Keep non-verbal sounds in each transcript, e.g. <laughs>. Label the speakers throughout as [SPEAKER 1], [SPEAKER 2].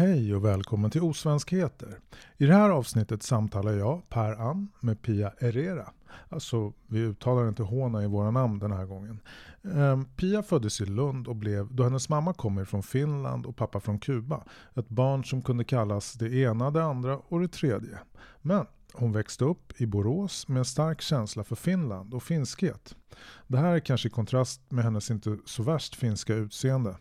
[SPEAKER 1] Hej och välkommen till Osvenskheter. I det här avsnittet samtalar jag, Per Ann, med Pia Herrera. Alltså, vi uttalar inte håna i våra namn den här gången. Ehm, Pia föddes i Lund och blev, då hennes mamma kommer från Finland och pappa från Kuba, ett barn som kunde kallas det ena, det andra och det tredje. Men hon växte upp i Borås med en stark känsla för Finland och finskhet. Det här är kanske i kontrast med hennes inte så värst finska utseende.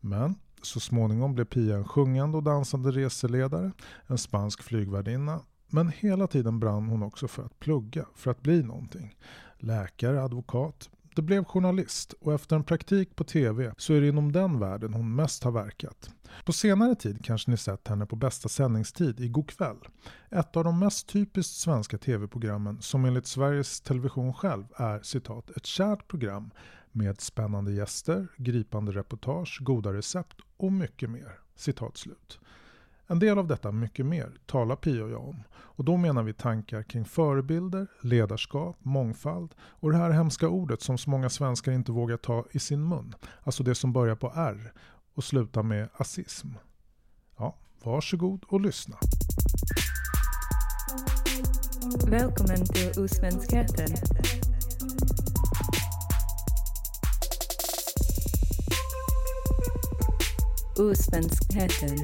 [SPEAKER 1] Men så småningom blev Pia en sjungande och dansande reseledare, en spansk flygvärdinna. Men hela tiden brann hon också för att plugga, för att bli någonting. Läkare, advokat. Det blev journalist och efter en praktik på TV så är det inom den världen hon mest har verkat. På senare tid kanske ni sett henne på bästa sändningstid i Go'kväll. Ett av de mest typiskt svenska TV-programmen som enligt Sveriges Television själv är citat ett kärt program med spännande gäster, gripande reportage, goda recept och mycket mer. Citat slut. En del av detta mycket mer talar Pia och jag om. Och då menar vi tankar kring förebilder, ledarskap, mångfald och det här hemska ordet som så många svenskar inte vågar ta i sin mun. Alltså det som börjar på R och slutar med asism. Ja, varsågod och lyssna.
[SPEAKER 2] Välkommen till Osvenskheten. Osvenskheten.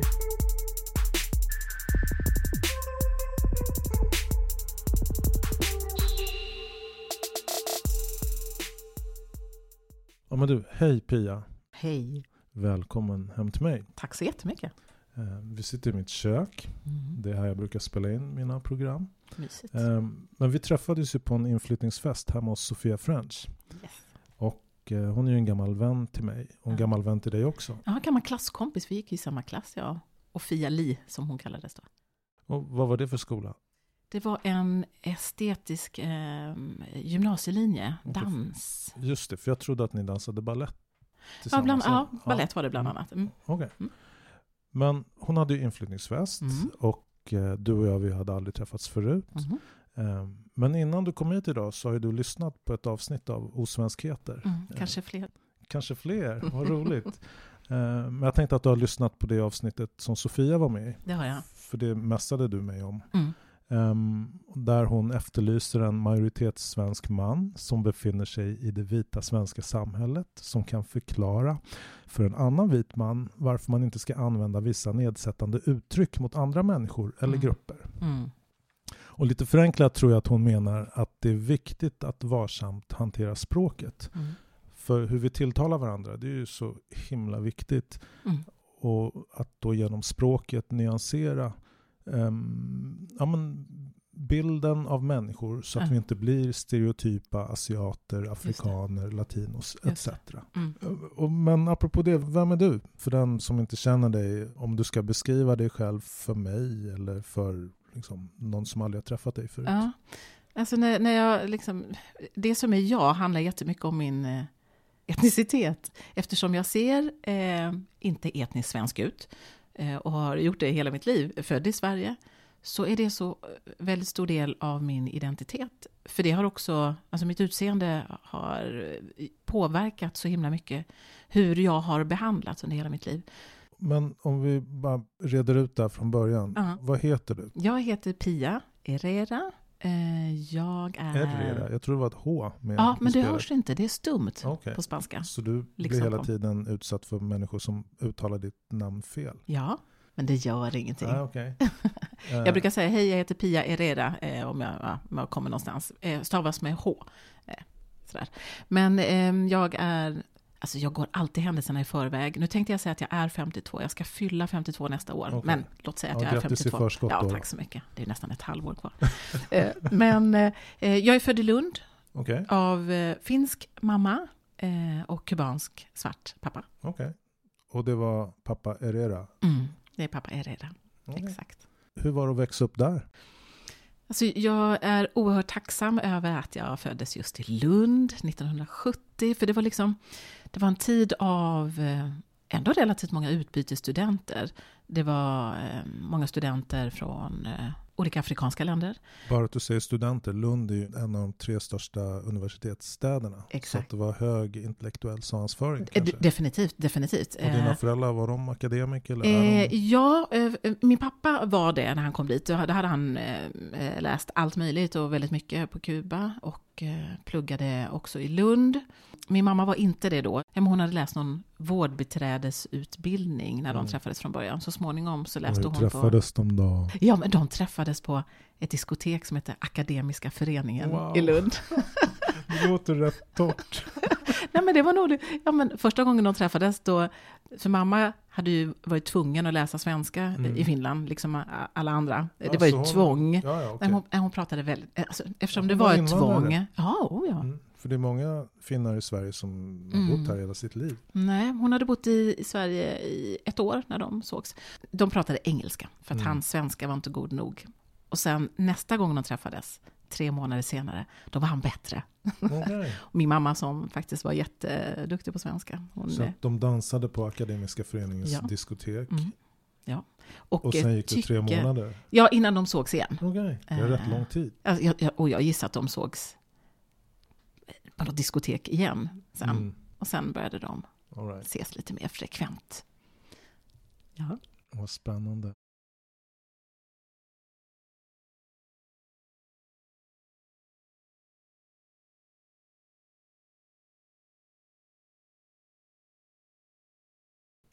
[SPEAKER 1] Ja men du, hej Pia.
[SPEAKER 3] Hej.
[SPEAKER 1] Välkommen hem till mig.
[SPEAKER 3] Tack så jättemycket.
[SPEAKER 1] Eh, Vi sitter i mitt kök.
[SPEAKER 3] Mm.
[SPEAKER 1] Det är här jag brukar spela in mina program.
[SPEAKER 3] Mysigt.
[SPEAKER 1] Eh, Men vi träffades ju på en inflyttningsfest hemma hos Sofia French.
[SPEAKER 3] Yes.
[SPEAKER 1] Och eh, hon är ju en gammal vän till mig. Och en
[SPEAKER 3] Ja.
[SPEAKER 1] gammal vän till dig också.
[SPEAKER 3] En gammal klasskompis, vi gick i samma klass, ja. Och Fia Li, som hon kallades då.
[SPEAKER 1] Och vad var det för skola?
[SPEAKER 3] Det var en estetisk eh, gymnasielinje, dans.
[SPEAKER 1] Just det, för jag trodde att ni dansade ballett
[SPEAKER 3] Ja, bland, ja, ballett var det bland
[SPEAKER 1] Mm.
[SPEAKER 3] annat. Mm.
[SPEAKER 1] Okej.
[SPEAKER 3] Mm.
[SPEAKER 1] Men hon hade ju inflyttningsfest
[SPEAKER 3] Mm.
[SPEAKER 1] och eh, du och jag vi hade aldrig träffats förut.
[SPEAKER 3] Mhm.
[SPEAKER 1] Eh, Men innan du kom hit idag så har ju du lyssnat på ett avsnitt av Osvenskheter.
[SPEAKER 3] Mm. Kanske fler.
[SPEAKER 1] Kanske fler, <laughs> vad roligt. Eh, Men jag tänkte att du har lyssnat på det avsnittet som Sofia var med i.
[SPEAKER 3] Det har jag.
[SPEAKER 1] För det mässade du mig om.
[SPEAKER 3] Mm.
[SPEAKER 1] Ehm, där hon efterlyser en majoritetssvensk man som befinner sig i det vita svenska samhället som kan förklara för en annan vit man varför man inte ska använda vissa nedsättande uttryck mot andra människor eller
[SPEAKER 3] Mm.
[SPEAKER 1] grupper.
[SPEAKER 3] Mm.
[SPEAKER 1] Och lite förenklat tror jag att hon menar att det är viktigt att varsamt hantera språket.
[SPEAKER 3] Mm.
[SPEAKER 1] För hur vi tilltalar varandra, det är ju så himla viktigt.
[SPEAKER 3] Mm.
[SPEAKER 1] Och att då genom språket nyansera ehm, ja, men bilden av människor så att
[SPEAKER 3] Ja.
[SPEAKER 1] vi inte blir stereotypa asiater, afrikaner, latinos etc.
[SPEAKER 3] Mm.
[SPEAKER 1] Och, men apropå det, vem är du? För den som inte känner dig, om du ska beskriva dig själv för mig eller för liksom, någon som aldrig har träffat dig förut.
[SPEAKER 3] Ja. Alltså när, när jag liksom, det som är jag handlar jättemycket om min eh, etnicitet. Eftersom jag ser eh, inte etniskt svensk ut eh, och har gjort det hela mitt liv, född i Sverige, så är det så eh, väldigt stor del av min identitet. För det har också, alltså mitt utseende har eh, påverkat så himla mycket hur jag har behandlats under hela mitt liv.
[SPEAKER 1] Men om vi bara reder ut det här från början.
[SPEAKER 3] Ja.
[SPEAKER 1] Vad heter du?
[SPEAKER 3] Jag heter Pia Herrera. Eh, jag är...
[SPEAKER 1] Herrera? Jag tror det var ett H med
[SPEAKER 3] Ja, men det hörs inte. Det är stumt
[SPEAKER 1] Okej.
[SPEAKER 3] på spanska.
[SPEAKER 1] Så du blir
[SPEAKER 3] Liksom
[SPEAKER 1] hela
[SPEAKER 3] på.
[SPEAKER 1] tiden utsatt för människor som uttalar ditt namn fel?
[SPEAKER 3] Ja, men det gör ingenting.
[SPEAKER 1] Ah, okay. <laughs>
[SPEAKER 3] Jag brukar säga hej, jag heter Pia Herrera eh, om, jag, ja, om jag kommer någonstans. Eh, stavas med H. Sådär. Men eh, jag är, alltså jag går alltid händelserna i förväg. Nu tänkte jag säga att jag är 52, jag ska fylla 52 nästa år.
[SPEAKER 1] Okej.
[SPEAKER 3] Men låt säga att
[SPEAKER 1] Ja,
[SPEAKER 3] jag är
[SPEAKER 1] grattis i
[SPEAKER 3] 52.
[SPEAKER 1] förskott
[SPEAKER 3] ja, tack så mycket. Det är nästan ett halvår kvar. <laughs> eh, men eh, jag är född i Lund
[SPEAKER 1] Okej,
[SPEAKER 3] av eh, finsk mamma eh, och kubansk svart pappa.
[SPEAKER 1] okej. Och det var pappa Herrera?
[SPEAKER 3] Mm, det är pappa Herrera, exakt.
[SPEAKER 1] Hur var det att växa upp där?
[SPEAKER 3] Alltså, jag är oerhört tacksam över att jag föddes just i Lund 1970, för det var liksom, det var en tid av eh, ändå relativt många utbytesstudenter. Det var eh, många studenter från eh, olika afrikanska länder.
[SPEAKER 1] Bara att du säger studenter, Lund är ju en av de tre största universitetsstäderna.
[SPEAKER 3] Exakt.
[SPEAKER 1] Så att det var hög intellektuell svansföring
[SPEAKER 3] Eh,
[SPEAKER 1] kanske.
[SPEAKER 3] Definitivt, definitivt.
[SPEAKER 1] Och dina föräldrar, var de akademiker? Eller
[SPEAKER 3] Eh,
[SPEAKER 1] de...
[SPEAKER 3] ja, eh, min pappa var det när han kom dit. Då hade han eh, läst allt möjligt och väldigt mycket på Kuba och pluggade också i Lund. Min mamma var inte det då. Hon hade läst någon vårdbiträdesutbildning när de
[SPEAKER 1] Mm.
[SPEAKER 3] träffades från början. Så småningom så läste hon på...
[SPEAKER 1] träffades de då?
[SPEAKER 3] Ja, men de träffades på ett diskotek som heter Akademiska föreningen
[SPEAKER 1] Wow.
[SPEAKER 3] i Lund. <laughs>
[SPEAKER 1] Det låter rätt torrt. <laughs>
[SPEAKER 3] Nej, men det var nog. Ja, men första gången de träffades då, för mamma hade ju varit tvungen att läsa svenska
[SPEAKER 1] Mm.
[SPEAKER 3] i Finland, liksom alla andra. Det var ju
[SPEAKER 1] så hon-
[SPEAKER 3] tvång.
[SPEAKER 1] Ja, ja.
[SPEAKER 3] Men hon, hon pratade väldigt, alltså, eftersom
[SPEAKER 1] Hon
[SPEAKER 3] det
[SPEAKER 1] var
[SPEAKER 3] var ett tvång. Ja, oh ja.
[SPEAKER 1] Mm. För det är många finnar i Sverige som har
[SPEAKER 3] Mm.
[SPEAKER 1] bott här hela sitt liv.
[SPEAKER 3] Nej, hon hade bott i, i Sverige i ett år när de sågs. De pratade engelska, för att
[SPEAKER 1] Mm.
[SPEAKER 3] hans svenska var inte god nog. Och sen nästa gång de träffades, tre månader senare, då var han bättre. Och <laughs> Min mamma som faktiskt var jätteduktig på svenska. Hon,
[SPEAKER 1] Så de dansade på Akademiska föreningens
[SPEAKER 3] Ja.
[SPEAKER 1] diskotek.
[SPEAKER 3] Mm. Ja. Och,
[SPEAKER 1] Och sen
[SPEAKER 3] eh,
[SPEAKER 1] gick det tre
[SPEAKER 3] tycker-
[SPEAKER 1] månader.
[SPEAKER 3] Ja, innan de sågs igen.
[SPEAKER 1] Okej, det är rätt
[SPEAKER 3] Eh.
[SPEAKER 1] lång tid.
[SPEAKER 3] Alltså, jag, jag, och jag gissar att de sågs något diskotek igen sen.
[SPEAKER 1] Mm.
[SPEAKER 3] Och sen började de
[SPEAKER 1] right.
[SPEAKER 3] ses lite mer frekvent. Ja.
[SPEAKER 1] Vad spännande.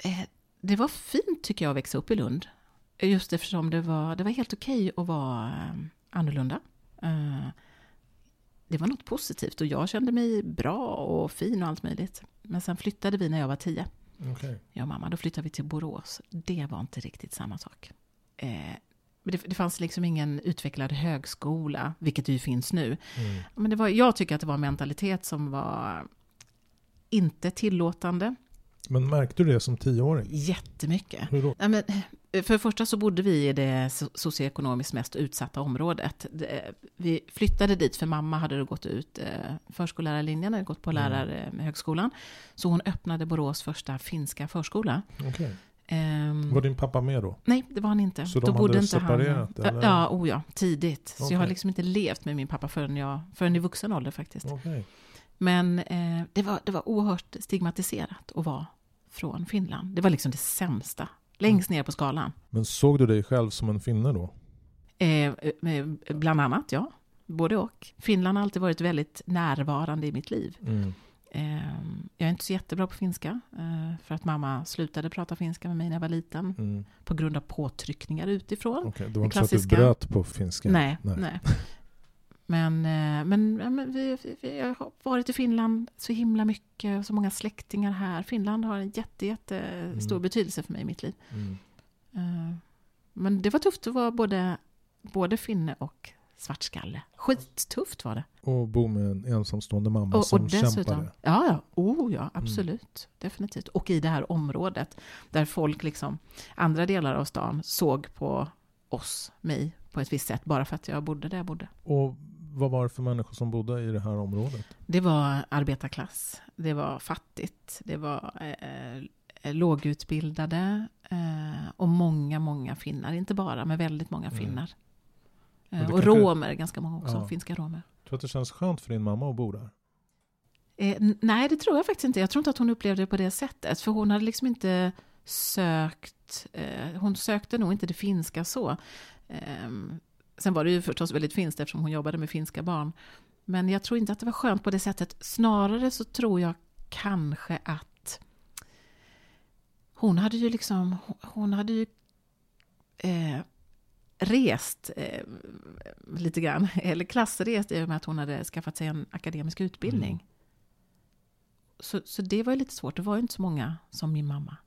[SPEAKER 3] Eh, Det var fint tycker jag att växa upp i Lund. Just eftersom det var, det var helt okej att vara eh, annorlunda. Det var något positivt och jag kände mig bra och fin och allt möjligt. Men sen flyttade vi när jag var tio.
[SPEAKER 1] Okej.
[SPEAKER 3] Jag och mamma, då flyttade vi till Borås. Det var inte riktigt samma sak. Eh, det, det fanns liksom ingen utvecklad högskola, vilket ju finns nu.
[SPEAKER 1] Mm.
[SPEAKER 3] Men det var, jag tycker att det var en mentalitet som var inte tillåtande.
[SPEAKER 1] Men märkte du det som tioåring?
[SPEAKER 3] Jättemycket.
[SPEAKER 1] Hur då?
[SPEAKER 3] Nej, men, för det första så bodde vi i det so- socioekonomiskt mest utsatta området. Det- Vi flyttade dit för mamma hade då gått ut eh, förskollärarlinjen, hade gått på
[SPEAKER 1] Mm.
[SPEAKER 3] lärarhögskolan. Så hon öppnade Borås första finska förskola.
[SPEAKER 1] Okej.
[SPEAKER 3] Ehm,
[SPEAKER 1] Var din pappa med då?
[SPEAKER 3] Nej, det var han inte.
[SPEAKER 1] Så de
[SPEAKER 3] Då
[SPEAKER 1] hade
[SPEAKER 3] bodde inte
[SPEAKER 1] separerat,
[SPEAKER 3] han.
[SPEAKER 1] eller?
[SPEAKER 3] Ja, oh ja, tidigt. Så jag har liksom inte levt med min pappa förrän, jag, förrän i vuxen ålder faktiskt.
[SPEAKER 1] Okej.
[SPEAKER 3] Men eh, det, var, det var oerhört stigmatiserat att vara från Finland. Det var liksom det sämsta. Längst ner på skalan.
[SPEAKER 1] Men såg du dig själv som en finne då?
[SPEAKER 3] Eh, eh, bland annat, ja. Både och. Finland har alltid varit väldigt närvarande i mitt liv.
[SPEAKER 1] Mm.
[SPEAKER 3] Eh, jag är inte så jättebra på finska. Eh, för att mamma slutade prata finska med mig när jag var liten.
[SPEAKER 1] Mm.
[SPEAKER 3] På grund av påtryckningar utifrån.
[SPEAKER 1] Okej, det var inte så att
[SPEAKER 3] klassiska-
[SPEAKER 1] du bröt på finska?
[SPEAKER 3] Nej, nej. <laughs> Men, eh, men, men vi, vi, vi har varit i Finland så himla mycket, så många släktingar här. Finland har en jätte, jätte stor
[SPEAKER 1] Mm.
[SPEAKER 3] betydelse för mig i mitt liv.
[SPEAKER 1] Mm.
[SPEAKER 3] Eh, Men det var tufft att vara både, både finne och svartskalle. Skittufft var det.
[SPEAKER 1] Och bo med en ensamstående mamma
[SPEAKER 3] Och,
[SPEAKER 1] som
[SPEAKER 3] och dessutom,
[SPEAKER 1] kämpade?
[SPEAKER 3] ja, ja, oh, ja, absolut, definitivt. Och i det här området där folk, liksom, andra delar av stan såg på oss, mig, på ett visst sätt, bara för att jag bodde där jag bodde.
[SPEAKER 1] Och vad var det för människor som bodde i det här området?
[SPEAKER 3] Det var arbetarklass, det var fattigt, det var eh, eh, lågutbildade eh, och många, många finnar. Inte bara, men väldigt många
[SPEAKER 1] Mm.
[SPEAKER 3] finnar. Eh,
[SPEAKER 1] det
[SPEAKER 3] och
[SPEAKER 1] kanske-
[SPEAKER 3] romer, ganska många också,
[SPEAKER 1] Ja.
[SPEAKER 3] finska romer.
[SPEAKER 1] Tror att det känns skönt för din mamma att bo där?
[SPEAKER 3] Eh, nej, det tror jag faktiskt inte. Jag tror inte att hon upplevde det på det sättet. För hon hade liksom inte sökt, eh, hon sökte nog inte det finska så. Ehm, sen var det ju förstås väldigt finskt eftersom hon jobbade med finska barn. Men jag tror inte att det var skönt på det sättet. Snarare så tror jag kanske att hon hade ju liksom, hon hade ju eh, rest eh, lite grann, <laughs> eller klassrest i och med att hon hade skaffat sig en akademisk utbildning.
[SPEAKER 1] Mm.
[SPEAKER 3] Så, så det var ju lite svårt, det var ju inte så många som min mamma.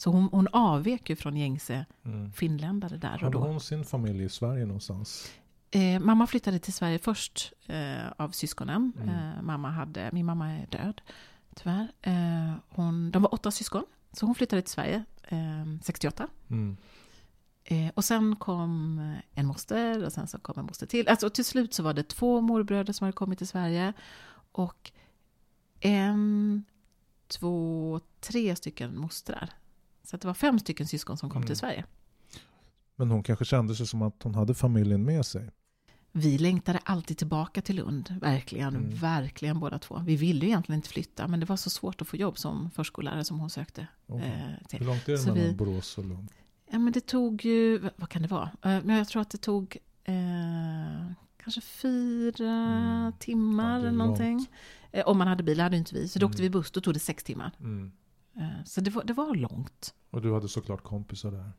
[SPEAKER 3] Så hon, hon avvek ju från gängse
[SPEAKER 1] Mm.
[SPEAKER 3] finländare där och
[SPEAKER 1] Hade
[SPEAKER 3] då.
[SPEAKER 1] hon sin familj i Sverige någonstans?
[SPEAKER 3] Eh, mamma flyttade till Sverige först eh, av syskonen.
[SPEAKER 1] Mm.
[SPEAKER 3] Eh, mamma hade, min mamma är död, tyvärr. Eh, hon, de var åtta syskon, så hon flyttade till Sverige eh, 68.
[SPEAKER 1] Mm.
[SPEAKER 3] Eh, och sen kom en moster och sen så kom en moster till. Alltså till slut så var det två morbröder som hade kommit till Sverige. Och en, två, tre stycken mostrar. Så det var fem stycken syskon som kom
[SPEAKER 1] Mm.
[SPEAKER 3] till Sverige.
[SPEAKER 1] Men hon kanske kände sig som att hon hade familjen med sig.
[SPEAKER 3] Vi längtade alltid tillbaka till Lund, verkligen,
[SPEAKER 1] Mm.
[SPEAKER 3] verkligen båda två. Vi ville ju egentligen inte flytta, men det var så svårt att få jobb som förskollärare som hon sökte
[SPEAKER 1] Okej.
[SPEAKER 3] eh,
[SPEAKER 1] Hur
[SPEAKER 3] till.
[SPEAKER 1] långt är det
[SPEAKER 3] Så
[SPEAKER 1] mellan
[SPEAKER 3] vi-
[SPEAKER 1] Borås och Lund?
[SPEAKER 3] Ja, men det tog ju, vad- kan det vara? Eh, Men jag tror att det tog eh, kanske fyra
[SPEAKER 1] Mm. Ja,
[SPEAKER 3] timmar eller någonting.
[SPEAKER 1] långt.
[SPEAKER 3] Eh, om man hade bil, hade inte vi. Så då åkte
[SPEAKER 1] Mm.
[SPEAKER 3] vi buss, då tog det sex timmar.
[SPEAKER 1] Mm.
[SPEAKER 3] Eh, så det var, det var långt.
[SPEAKER 1] Och du hade såklart kompisar där.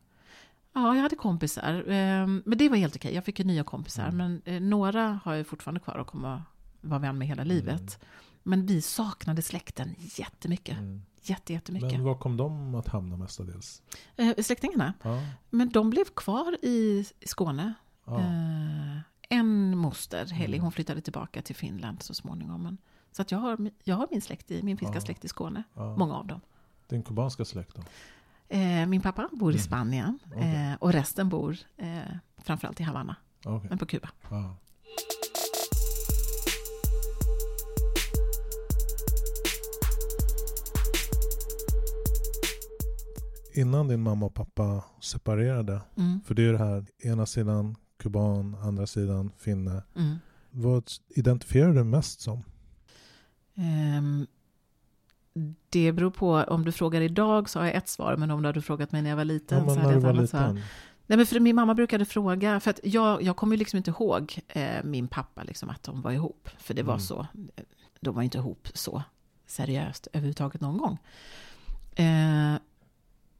[SPEAKER 3] Ja, jag hade kompisar. eh, Men det var helt okej. Jag fick ju nya kompisar.
[SPEAKER 1] Mm.
[SPEAKER 3] Men eh, några har jag fortfarande kvar och kommer att vara vän med hela livet. Men vi saknade släkten jättemycket.
[SPEAKER 1] Mm.
[SPEAKER 3] Jätte, jättemycket.
[SPEAKER 1] Men var kom de att hamna mestadels?
[SPEAKER 3] Eh, Släktingarna?
[SPEAKER 1] Ja.
[SPEAKER 3] Men de blev kvar i Skåne.
[SPEAKER 1] Ja.
[SPEAKER 3] Eh, en moster, Heli,
[SPEAKER 1] Mm.
[SPEAKER 3] hon flyttade tillbaka till Finland så småningom. Men, så att jag har, jag har min släkt i, min finska
[SPEAKER 1] Ja.
[SPEAKER 3] släkt i Skåne. Många av dem.
[SPEAKER 1] Din kubanska släkt då?
[SPEAKER 3] Eh, min pappa bor i
[SPEAKER 1] Mm.
[SPEAKER 3] Spanien
[SPEAKER 1] Okej.
[SPEAKER 3] eh, och resten bor eh, framförallt i Havanna,
[SPEAKER 1] Okej.
[SPEAKER 3] men på Kuba.
[SPEAKER 1] Ja. Innan din mamma och pappa separerade,
[SPEAKER 3] Mm,
[SPEAKER 1] för det är det här, ena sidan kuban, andra sidan finne.
[SPEAKER 3] mm.
[SPEAKER 1] Vad identifierar du mest som?
[SPEAKER 3] Ehm, det beror på, om du frågar idag så har jag ett svar, men om du hade frågat mig när jag var liten
[SPEAKER 1] Ja,
[SPEAKER 3] så hade jag ett annat svar. Nej, men för min mamma brukade fråga, för att jag, jag kommer ju liksom inte ihåg eh, min pappa, liksom, att de var ihop. För det var
[SPEAKER 1] Mm.
[SPEAKER 3] så, de var inte ihop så seriöst överhuvudtaget någon gång. Eh,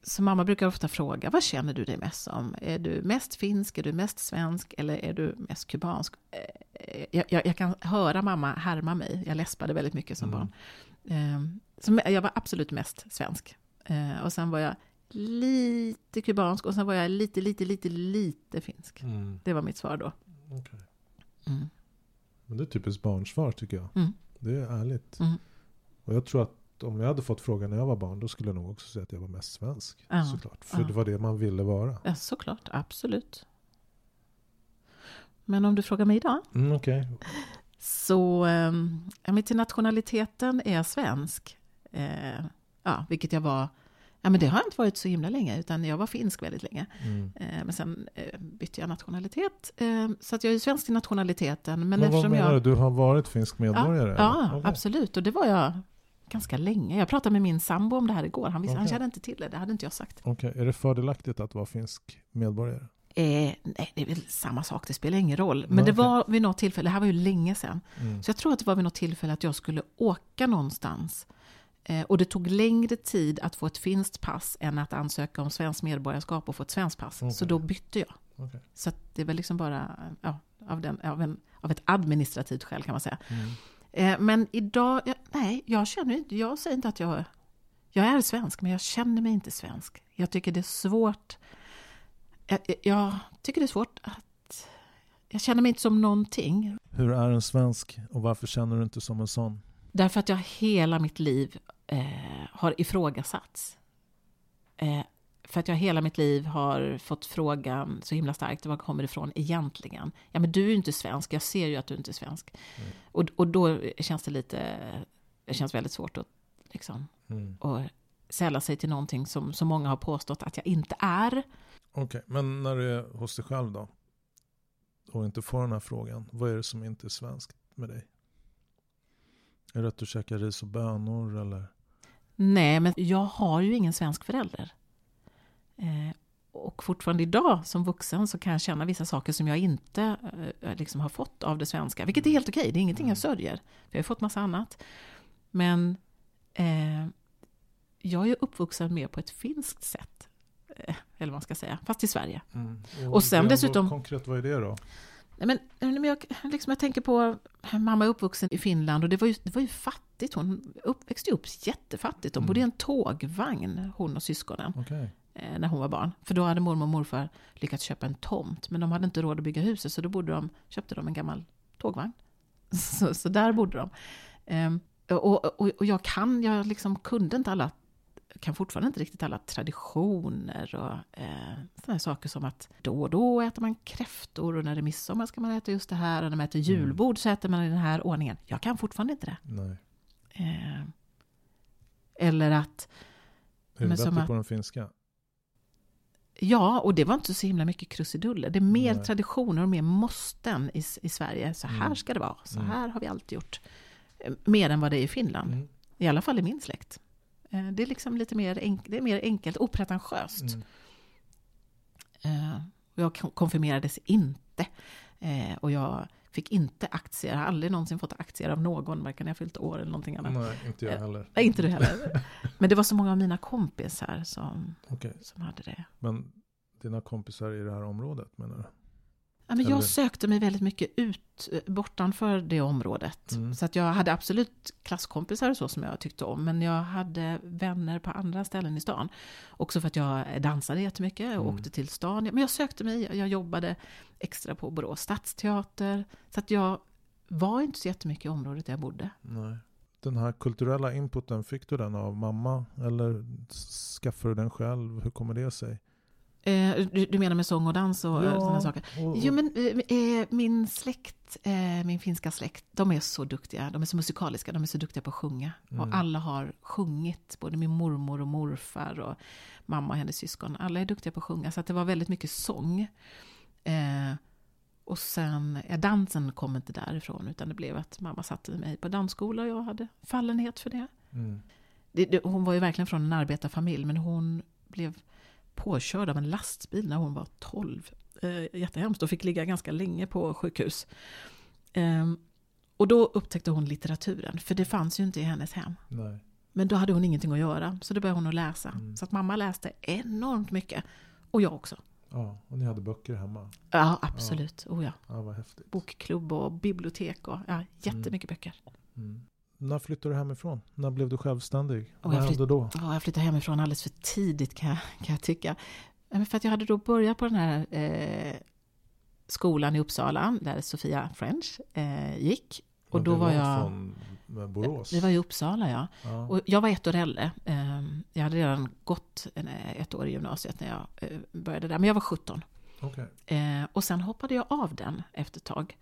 [SPEAKER 3] så mamma brukar ofta fråga, vad känner du dig mest som? Är du mest finsk, är du mest svensk eller är du mest kubansk? Eh, jag, jag, jag kan höra mamma härma mig, jag läspade väldigt mycket som
[SPEAKER 1] Mm.
[SPEAKER 3] barn. Så jag var absolut mest svensk. Eh, och sen var jag lite kubansk och sen var jag lite, lite, lite, lite finsk.
[SPEAKER 1] Mm.
[SPEAKER 3] Det var mitt svar då.
[SPEAKER 1] okej.
[SPEAKER 3] Mm.
[SPEAKER 1] Men det är typiskt barnsvar tycker jag.
[SPEAKER 3] Mm.
[SPEAKER 1] Det är ärligt.
[SPEAKER 3] Mm.
[SPEAKER 1] Och jag tror att om jag hade fått frågan när jag var barn, då skulle jag nog också säga att jag var mest svensk.
[SPEAKER 3] Ja,
[SPEAKER 1] Såklart. För
[SPEAKER 3] ja.
[SPEAKER 1] det var det man ville vara.
[SPEAKER 3] Ja, såklart, absolut. Men om du frågar mig idag?
[SPEAKER 1] Mm, Okej.
[SPEAKER 3] Så, eh, ja, men till nationaliteten är jag svensk. Eh, ja, vilket jag var, ja men det har inte varit så himla länge, utan jag var finsk väldigt länge.
[SPEAKER 1] Mm.
[SPEAKER 3] Eh, men sen eh, bytte jag nationalitet. Eh, så att jag är svensk till nationaliteten. Men,
[SPEAKER 1] Men vad
[SPEAKER 3] eftersom
[SPEAKER 1] menar
[SPEAKER 3] jag...
[SPEAKER 1] du? Du har varit finsk medborgare?
[SPEAKER 3] Ja, ja?
[SPEAKER 1] Okej.
[SPEAKER 3] absolut. Och det var jag ganska länge. Jag pratade med min sambo om det här igår. Han, visste, han
[SPEAKER 1] Okej.
[SPEAKER 3] kände inte till det, det hade inte jag sagt.
[SPEAKER 1] Okej, Är det fördelaktigt att vara finsk medborgare?
[SPEAKER 3] Eh, nej, det är väl samma sak, det spelar ingen roll. Men
[SPEAKER 1] Nej,
[SPEAKER 3] det var vid något tillfälle, det här var ju länge sedan.
[SPEAKER 1] Mm.
[SPEAKER 3] Så jag tror att det var vid något tillfälle att jag skulle åka någonstans. Eh, och det tog längre tid att få ett finskt pass än att ansöka om svenskt medborgarskap och få ett svenskt pass. Så
[SPEAKER 1] Okej.
[SPEAKER 3] då bytte jag.
[SPEAKER 1] Okej.
[SPEAKER 3] Så det väl liksom bara ja, av, den, av, en, av ett administrativt skäl kan man säga.
[SPEAKER 1] Mm.
[SPEAKER 3] Eh, men idag, nej, jag känner inte, jag säger inte att jag, jag är svensk, men jag känner mig inte svensk. Jag tycker det är svårt, jag, jag tycker det är svårt att, jag känner mig inte som någonting.
[SPEAKER 1] Hur är en svensk och varför känner du inte som en sån?
[SPEAKER 3] Därför att jag hela mitt liv eh, har ifrågasatts. Eh, för att jag hela mitt liv har fått frågan så himla starkt, var kommer det ifrån egentligen? Ja men du är ju inte svensk, jag ser ju att du inte är svensk.
[SPEAKER 1] Mm.
[SPEAKER 3] Och, och då känns det lite, det känns väldigt svårt att liksom,
[SPEAKER 1] Mm.
[SPEAKER 3] att sälla sig till någonting som så många har påstått att jag inte är.
[SPEAKER 1] Okej, men när du är hos dig själv då? Och inte får den här frågan. Vad är det som inte är svenskt med dig? Är det att du käkar ris och bönor eller?
[SPEAKER 3] Nej, men jag har ju ingen svensk förälder. Eh, och fortfarande idag som vuxen så kan jag känna vissa saker som jag inte eh, liksom har fått av det svenska. Vilket är helt okej, det är ingenting jag sörjer. För jag har fått massa annat. Men eh, jag är uppvuxen mer på ett finskt sätt. Eh, eller vad man ska säga, fast i Sverige.
[SPEAKER 1] Mm.
[SPEAKER 3] Och sen
[SPEAKER 1] är ändå
[SPEAKER 3] dessutom-
[SPEAKER 1] Konkret, vad är det då?
[SPEAKER 3] Nej, men, jag, liksom, jag tänker på, mamma är uppvuxen i Finland och det var ju, det var ju fattigt. Hon upp, växte upp jättefattigt.
[SPEAKER 1] Mm.
[SPEAKER 3] bodde i en tågvagn, hon och syskonen,
[SPEAKER 1] Okej.
[SPEAKER 3] eh, när hon var barn. För då hade mormor och morfar lyckats köpa en tomt, men de hade inte råd att bygga huset, så då bodde de, köpte de en gammal tågvagn. <laughs> Så, så där bodde de. Ehm, och, och, och jag kan, jag liksom kunde inte alla kan fortfarande inte riktigt alla traditioner och eh, sådana saker som att då och då äter man kräftor och när det är midsommar ska man äta just det här och när man äter julbord så äter man i den här ordningen. Jag kan fortfarande inte det.
[SPEAKER 1] Nej.
[SPEAKER 3] Eh, eller att,
[SPEAKER 1] Är du
[SPEAKER 3] som
[SPEAKER 1] bättre på den finska?
[SPEAKER 3] Ja, och det var inte så himla mycket krusiduller. Det är mer
[SPEAKER 1] Nej.
[SPEAKER 3] traditioner och mer måsten i, i Sverige. Så här
[SPEAKER 1] Mm.
[SPEAKER 3] ska det vara, så
[SPEAKER 1] Mm.
[SPEAKER 3] här har vi alltid gjort. Eh, Mer än vad det är i Finland.
[SPEAKER 1] Mm.
[SPEAKER 3] I alla fall i min släkt. Eh, Det är liksom lite mer, enk- det är mer enkelt, opretentiöst.
[SPEAKER 1] Mm.
[SPEAKER 3] Eh, Jag kon- konfirmerades inte. Eh, Och jag fick inte aktier, jag har aldrig någonsin fått aktier av någon, varken när jag fyllt år eller någonting annat.
[SPEAKER 1] Nej, inte jag heller.
[SPEAKER 3] Nej, inte du heller. Men det var så många av mina kompisar som,
[SPEAKER 1] Okej,
[SPEAKER 3] som hade det.
[SPEAKER 1] men dina kompisar i det här området menar du?
[SPEAKER 3] Ja, men
[SPEAKER 1] Eller-
[SPEAKER 3] jag sökte mig väldigt mycket ut eh, bortanför det området.
[SPEAKER 1] Mm.
[SPEAKER 3] Så att jag hade absolut klasskompisar och så som jag tyckte om. Men jag hade vänner på andra ställen i stan. Också för att jag dansade jättemycket och
[SPEAKER 1] Mm.
[SPEAKER 3] åkte till stan. Men jag sökte mig, jag jobbade extra på Borås stadsteater. Så att jag var inte så jättemycket i området där jag bodde.
[SPEAKER 1] Nej. Den här kulturella inputen, fick du den av mamma? Eller skaffade du den själv? Hur kommer det sig?
[SPEAKER 3] Eh, du, du menar med sång och dans och ja. sådana saker? Jo, men eh, eh, min släkt, eh, min finska släkt, de är så duktiga. De är så musikaliska, de är så duktiga på att sjunga.
[SPEAKER 1] Mm.
[SPEAKER 3] Och alla har sjungit, både min mormor och morfar och mamma och hennes syskon. Alla är duktiga på att sjunga, så att det var väldigt mycket sång. Eh, och sen, ja, dansen kom inte därifrån, utan det blev att mamma satte mig på dansskola och jag hade fallenhet för det.
[SPEAKER 1] Mm.
[SPEAKER 3] det, det hon var ju verkligen från en arbetarfamilj, men hon blev påkörd av en lastbil när hon var 12. Eh, jättehemskt och fick ligga ganska länge på sjukhus. Ehm, och då upptäckte hon litteraturen, för det fanns ju inte i hennes hem.
[SPEAKER 1] Nej.
[SPEAKER 3] Men då hade hon ingenting att göra, så då började hon att läsa.
[SPEAKER 1] Mm.
[SPEAKER 3] Så att mamma läste enormt mycket. Och jag också.
[SPEAKER 1] Ja, och ni hade böcker hemma.
[SPEAKER 3] Ja, absolut. Oh, ja.
[SPEAKER 1] Ja.
[SPEAKER 3] Bokklubb och bibliotek och ja, jättemycket böcker.
[SPEAKER 1] Mm. När flyttade du hemifrån? När blev du självständig?
[SPEAKER 3] Och
[SPEAKER 1] Vad
[SPEAKER 3] jag
[SPEAKER 1] hände då?
[SPEAKER 3] Ja, jag flyttade hemifrån alldeles för tidigt kan jag, kan jag tycka. Men För att jag hade då börjat på den här eh, skolan i Uppsala, där Sofia French eh, gick. Och
[SPEAKER 1] Men
[SPEAKER 3] då var jag...
[SPEAKER 1] Från eh, Borås?
[SPEAKER 3] Det var i Uppsala, ja.
[SPEAKER 1] ja.
[SPEAKER 3] Och jag var ett år äldre. Eh, jag hade redan gått en, ett år i gymnasiet när jag eh, började där. Men jag var 17.
[SPEAKER 1] Okej.
[SPEAKER 3] Eh, och sen hoppade jag av den efter ett tag.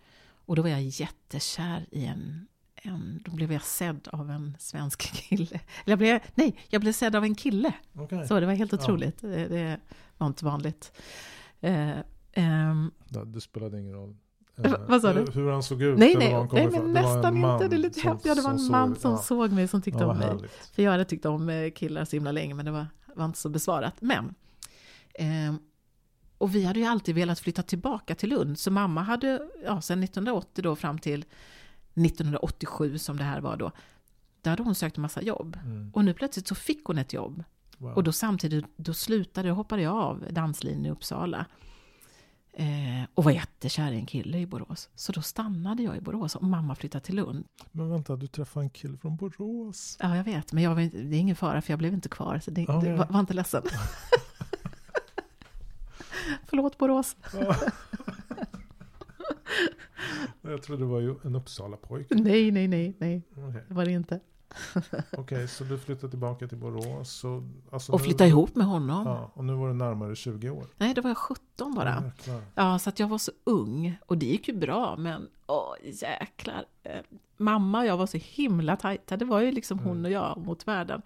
[SPEAKER 3] Och då var jag jättekär i en, en... Då blev jag sedd av en svensk kille. Eller jag blev, nej, jag blev sedd av en kille.
[SPEAKER 1] Okej.
[SPEAKER 3] Så det var helt
[SPEAKER 1] Ja.
[SPEAKER 3] otroligt. Det, det var inte vanligt. Eh, ehm,
[SPEAKER 1] Ja, det spelade ingen roll.
[SPEAKER 3] Va- vad sa
[SPEAKER 1] hur,
[SPEAKER 3] du?
[SPEAKER 1] Hur han såg ut?
[SPEAKER 3] nej, nej, nej, men
[SPEAKER 1] Det var en
[SPEAKER 3] nästan
[SPEAKER 1] man
[SPEAKER 3] inte. Det är lite
[SPEAKER 1] som-
[SPEAKER 3] häftigt. Ja, det var en
[SPEAKER 1] som
[SPEAKER 3] man
[SPEAKER 1] såg-
[SPEAKER 3] som
[SPEAKER 1] ja.
[SPEAKER 3] såg mig, som tyckte
[SPEAKER 1] Ja,
[SPEAKER 3] om mig.
[SPEAKER 1] härligt.
[SPEAKER 3] För jag hade tyckt om eh, killar så himla länge, men det var, var inte så besvarat. Men, ehm, och vi hade ju alltid velat flytta tillbaka till Lund, så mamma hade, ja, sedan 1980 då fram till 1987 som det här var då, där hade hon sökt en massa jobb.
[SPEAKER 1] Mm.
[SPEAKER 3] Och nu plötsligt så fick hon ett jobb.
[SPEAKER 1] Wow.
[SPEAKER 3] Och då samtidigt, då slutade, då hoppade jag av danslinjen i Uppsala. Eh, och var jättekär i en kille i Borås. Så då stannade jag i Borås och mamma flyttade till Lund.
[SPEAKER 1] Men vänta, du träffade en kille från Borås?
[SPEAKER 3] Ja, jag vet, men jag det är ingen fara för jag blev inte kvar. Så det,
[SPEAKER 1] Okej.
[SPEAKER 3] det var, var inte ledsen. <laughs> Förlåt Borås.
[SPEAKER 1] Ja. <laughs> Jag trodde det var ju en Uppsala-pojke.
[SPEAKER 3] Nej, nej, nej, nej,
[SPEAKER 1] Okej,
[SPEAKER 3] det var det inte. <laughs>
[SPEAKER 1] Okej, så du flyttade tillbaka till Borås. Och, alltså
[SPEAKER 3] Och
[SPEAKER 1] nu-
[SPEAKER 3] flytta ihop med honom.
[SPEAKER 1] Ja, och nu var du närmare 20 år.
[SPEAKER 3] Nej, då var jag 17 bara.
[SPEAKER 1] Jäklar.
[SPEAKER 3] Ja, så att jag var så ung. Och det gick ju bra, men åh jäklar. Eh, mamma och jag var så himla tajta. Det var ju liksom hon
[SPEAKER 1] Mm.
[SPEAKER 3] och jag mot världen.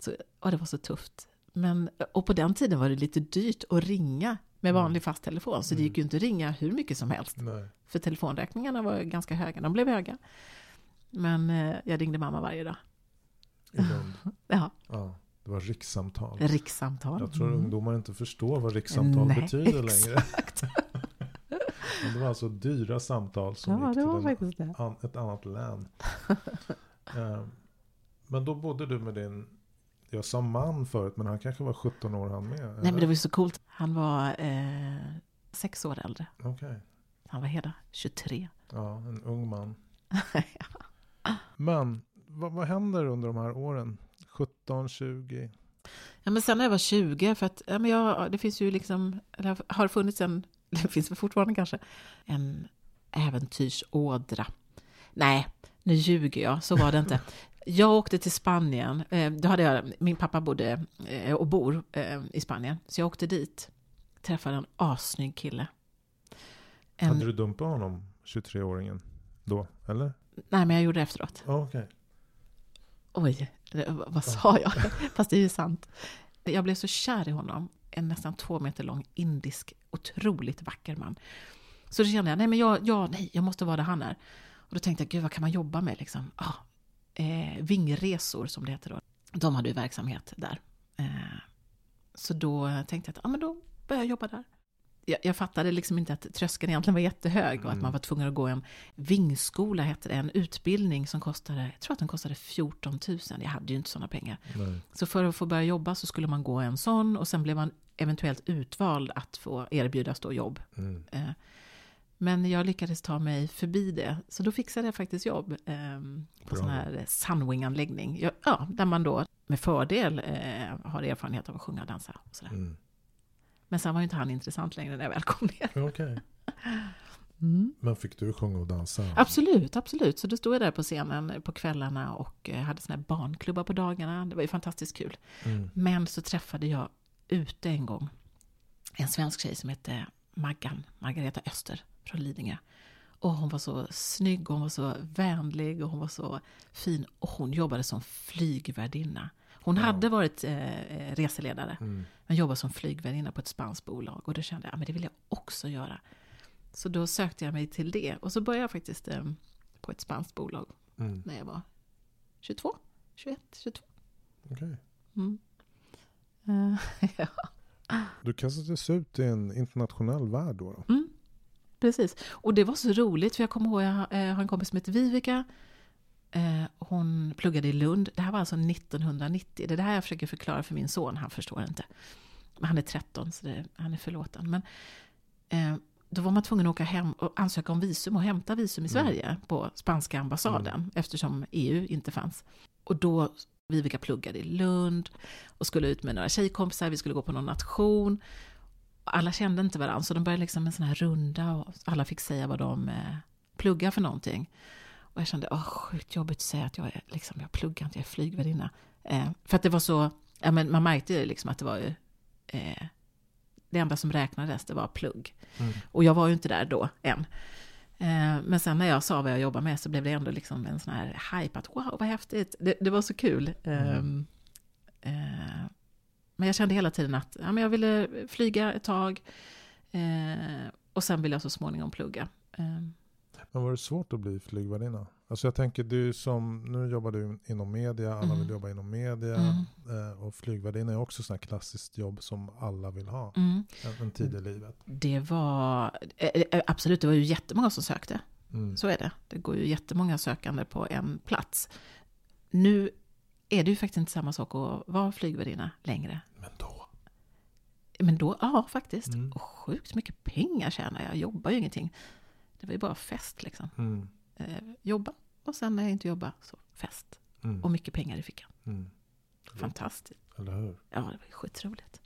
[SPEAKER 3] Så, och det var så tufft. Men, och på den tiden var det lite dyrt att ringa med
[SPEAKER 1] Mm.
[SPEAKER 3] vanlig fast telefon. Så det
[SPEAKER 1] Mm.
[SPEAKER 3] gick ju inte att ringa hur mycket som helst.
[SPEAKER 1] Nej.
[SPEAKER 3] För telefonräkningarna var ganska höga. De blev höga. Men eh, jag ringde mamma varje dag.
[SPEAKER 1] I Lund. <laughs>
[SPEAKER 3] Ja,
[SPEAKER 1] Ja, det var rikssamtal.
[SPEAKER 3] rikssamtal.
[SPEAKER 1] Jag tror
[SPEAKER 3] Mm.
[SPEAKER 1] ungdomar inte förstår vad rikssamtal
[SPEAKER 3] Nej,
[SPEAKER 1] betyder längre.
[SPEAKER 3] exakt. <laughs>
[SPEAKER 1] Men det var alltså dyra samtal som
[SPEAKER 3] Ja,
[SPEAKER 1] gick
[SPEAKER 3] det
[SPEAKER 1] till en,
[SPEAKER 3] det.
[SPEAKER 1] an, ett annat län. <laughs> Eh, men då bodde du med din, jag sa man förut, men han kanske var 17 år han med?
[SPEAKER 3] Nej,
[SPEAKER 1] eller?
[SPEAKER 3] men det var ju så coolt. Han var eh, sex år äldre.
[SPEAKER 1] Okej,
[SPEAKER 3] Han var hela 23.
[SPEAKER 1] ja, en ung man. <laughs> Men vad, vad händer under de här åren? 17, 20?
[SPEAKER 3] Ja, men sen när jag var 20, för att ja, men jag, det finns ju liksom, eller har funnits en, <laughs> det finns väl fortfarande kanske, en äventyrsådra. Nej, nu ljuger jag, så var det inte. <laughs> Jag åkte till Spanien, eh, då hade jag, min pappa bodde eh, och bor eh, i Spanien, så jag åkte dit, träffade en assnygg kille. En,
[SPEAKER 1] Hade du dumpat honom, 23-åringen, då? Eller?
[SPEAKER 3] Nej, men jag gjorde det efteråt.
[SPEAKER 1] Ja, Okej.
[SPEAKER 3] Oj, vad sa jag? <laughs> Fast det är ju sant. Jag blev så kär i honom. en nästan två meter lång indisk, otroligt vacker man. Så då kände jag, nej men jag, jag, nej, jag måste vara där han är. Och då tänkte jag, gud vad kan man jobba med liksom? Ah, eh, vingresor som det heter då. De hade ju verksamhet där. Eh, så då tänkte jag att, ja men då börjar jag jobba där. Jag, jag fattade liksom inte att tröskeln egentligen var jättehög och att man var tvungen att gå en vingskola, hette det, en utbildning som kostade, jag tror att den kostade 14 000. Jag hade ju inte sådana pengar.
[SPEAKER 1] Nej.
[SPEAKER 3] Så för att få börja jobba så skulle man gå en sån och sen blev man eventuellt utvald att få erbjudas då jobb.
[SPEAKER 1] Mm.
[SPEAKER 3] Eh, Men jag lyckades ta mig förbi det, så då fixade jag faktiskt jobb eh, på
[SPEAKER 1] Bra.
[SPEAKER 3] sån här Sunwing-anläggning. Ja, Ja, där man då med fördel eh, har erfarenhet av att sjunga och dansa. Och sådär.
[SPEAKER 1] Mm.
[SPEAKER 3] Men sen var ju inte han intressant längre när jag väl kom ner.
[SPEAKER 1] Okej. <laughs>
[SPEAKER 3] Mm.
[SPEAKER 1] Men fick du sjunga och dansa?
[SPEAKER 3] Absolut, absolut. Så då stod jag där på scenen på kvällarna och eh, hade såna här barnklubbar på dagarna. Det var ju fantastiskt kul.
[SPEAKER 1] Mm.
[SPEAKER 3] Men så träffade jag ute en gång en svensk tjej som hette Maggan, Margareta Öster från Lidingö. Och hon var så snygg och hon var så vänlig och hon var så fin. Och hon jobbade som flygvärdinna. Hon
[SPEAKER 1] Ja.
[SPEAKER 3] hade varit eh, eh, reseledare,
[SPEAKER 1] Mm.
[SPEAKER 3] men jobbade som flygvärdinna på ett spanskt bolag. Och då kände jag, ja men det vill jag också göra. Så då sökte jag mig till det. Och så började jag faktiskt eh, på ett spanskt bolag
[SPEAKER 1] Mm.
[SPEAKER 3] när jag var 22, 21, 22.
[SPEAKER 1] Okej.
[SPEAKER 3] Mm. Eh, <laughs> ja.
[SPEAKER 1] Du kastades ut i en internationell värld då? då?
[SPEAKER 3] Mm, precis. Och det var så roligt, för jag kommer ihåg, jag eh, har en kompis som heter Vivica. Eh, hon pluggade i Lund. Det här var alltså 1990. Det är det här jag försöker förklara för min son, han förstår inte. Men han är 13, så det, han är förlåten. Men eh, då var man tvungen att åka hem och ansöka om visum och hämta visum i
[SPEAKER 1] Mm.
[SPEAKER 3] Sverige på spanska ambassaden, eftersom EU inte fanns. Och då, Vivica pluggade i Lund och skulle ut med några tjejkompisar, vi skulle gå på någon nation. Alla kände inte varandra, så de började liksom en sån här runda och alla fick säga vad de eh, pluggar för någonting. Och jag kände, åh, sjukt jobbigt att säga att jag är, liksom, jag pluggar inte, jag är flygvärdinna. Eh, för att det var så, ja men man märkte ju liksom att det var ju, eh, det enda som räknades, det var plugg.
[SPEAKER 1] Mm.
[SPEAKER 3] Och jag var ju inte där då än. Eh, men sen när jag sa vad jag jobbar med så blev det ändå liksom en sån här hype att wow, vad häftigt. Det, det var så kul.
[SPEAKER 1] Mm.
[SPEAKER 3] Men jag kände hela tiden att ja, men jag ville flyga ett tag. Eh, och sen ville jag så småningom plugga. Eh,
[SPEAKER 1] Men var det svårt att bli flygvärdinna? Alltså jag tänker, du som, nu jobbar du inom media, alla
[SPEAKER 3] Mm.
[SPEAKER 1] vill jobba inom media.
[SPEAKER 3] Mm.
[SPEAKER 1] Eh, och flygvärdinna är också sådant här klassiskt jobb som alla vill ha.
[SPEAKER 3] mm.
[SPEAKER 1] En, en tid i livet.
[SPEAKER 3] Det var, eh, eh, absolut, det var ju jättemånga som sökte.
[SPEAKER 1] Mm.
[SPEAKER 3] Så är det. Det går ju jättemånga sökande på en plats. Nu är det ju faktiskt inte samma sak att vara flygvärdinna längre.
[SPEAKER 1] Men då?
[SPEAKER 3] Men då, ja faktiskt.
[SPEAKER 1] Mm.
[SPEAKER 3] Och sjukt mycket pengar tjänar jag. Jag jobbar ju ingenting. Det var ju bara fest liksom.
[SPEAKER 1] Mm.
[SPEAKER 3] Eh, jobba och sen när jag inte jobbar så fest.
[SPEAKER 1] Mm.
[SPEAKER 3] Och mycket pengar i fickan.
[SPEAKER 1] Mm.
[SPEAKER 3] Fantastiskt.
[SPEAKER 1] Eller hur?
[SPEAKER 3] Ja, det var ju skitroligt.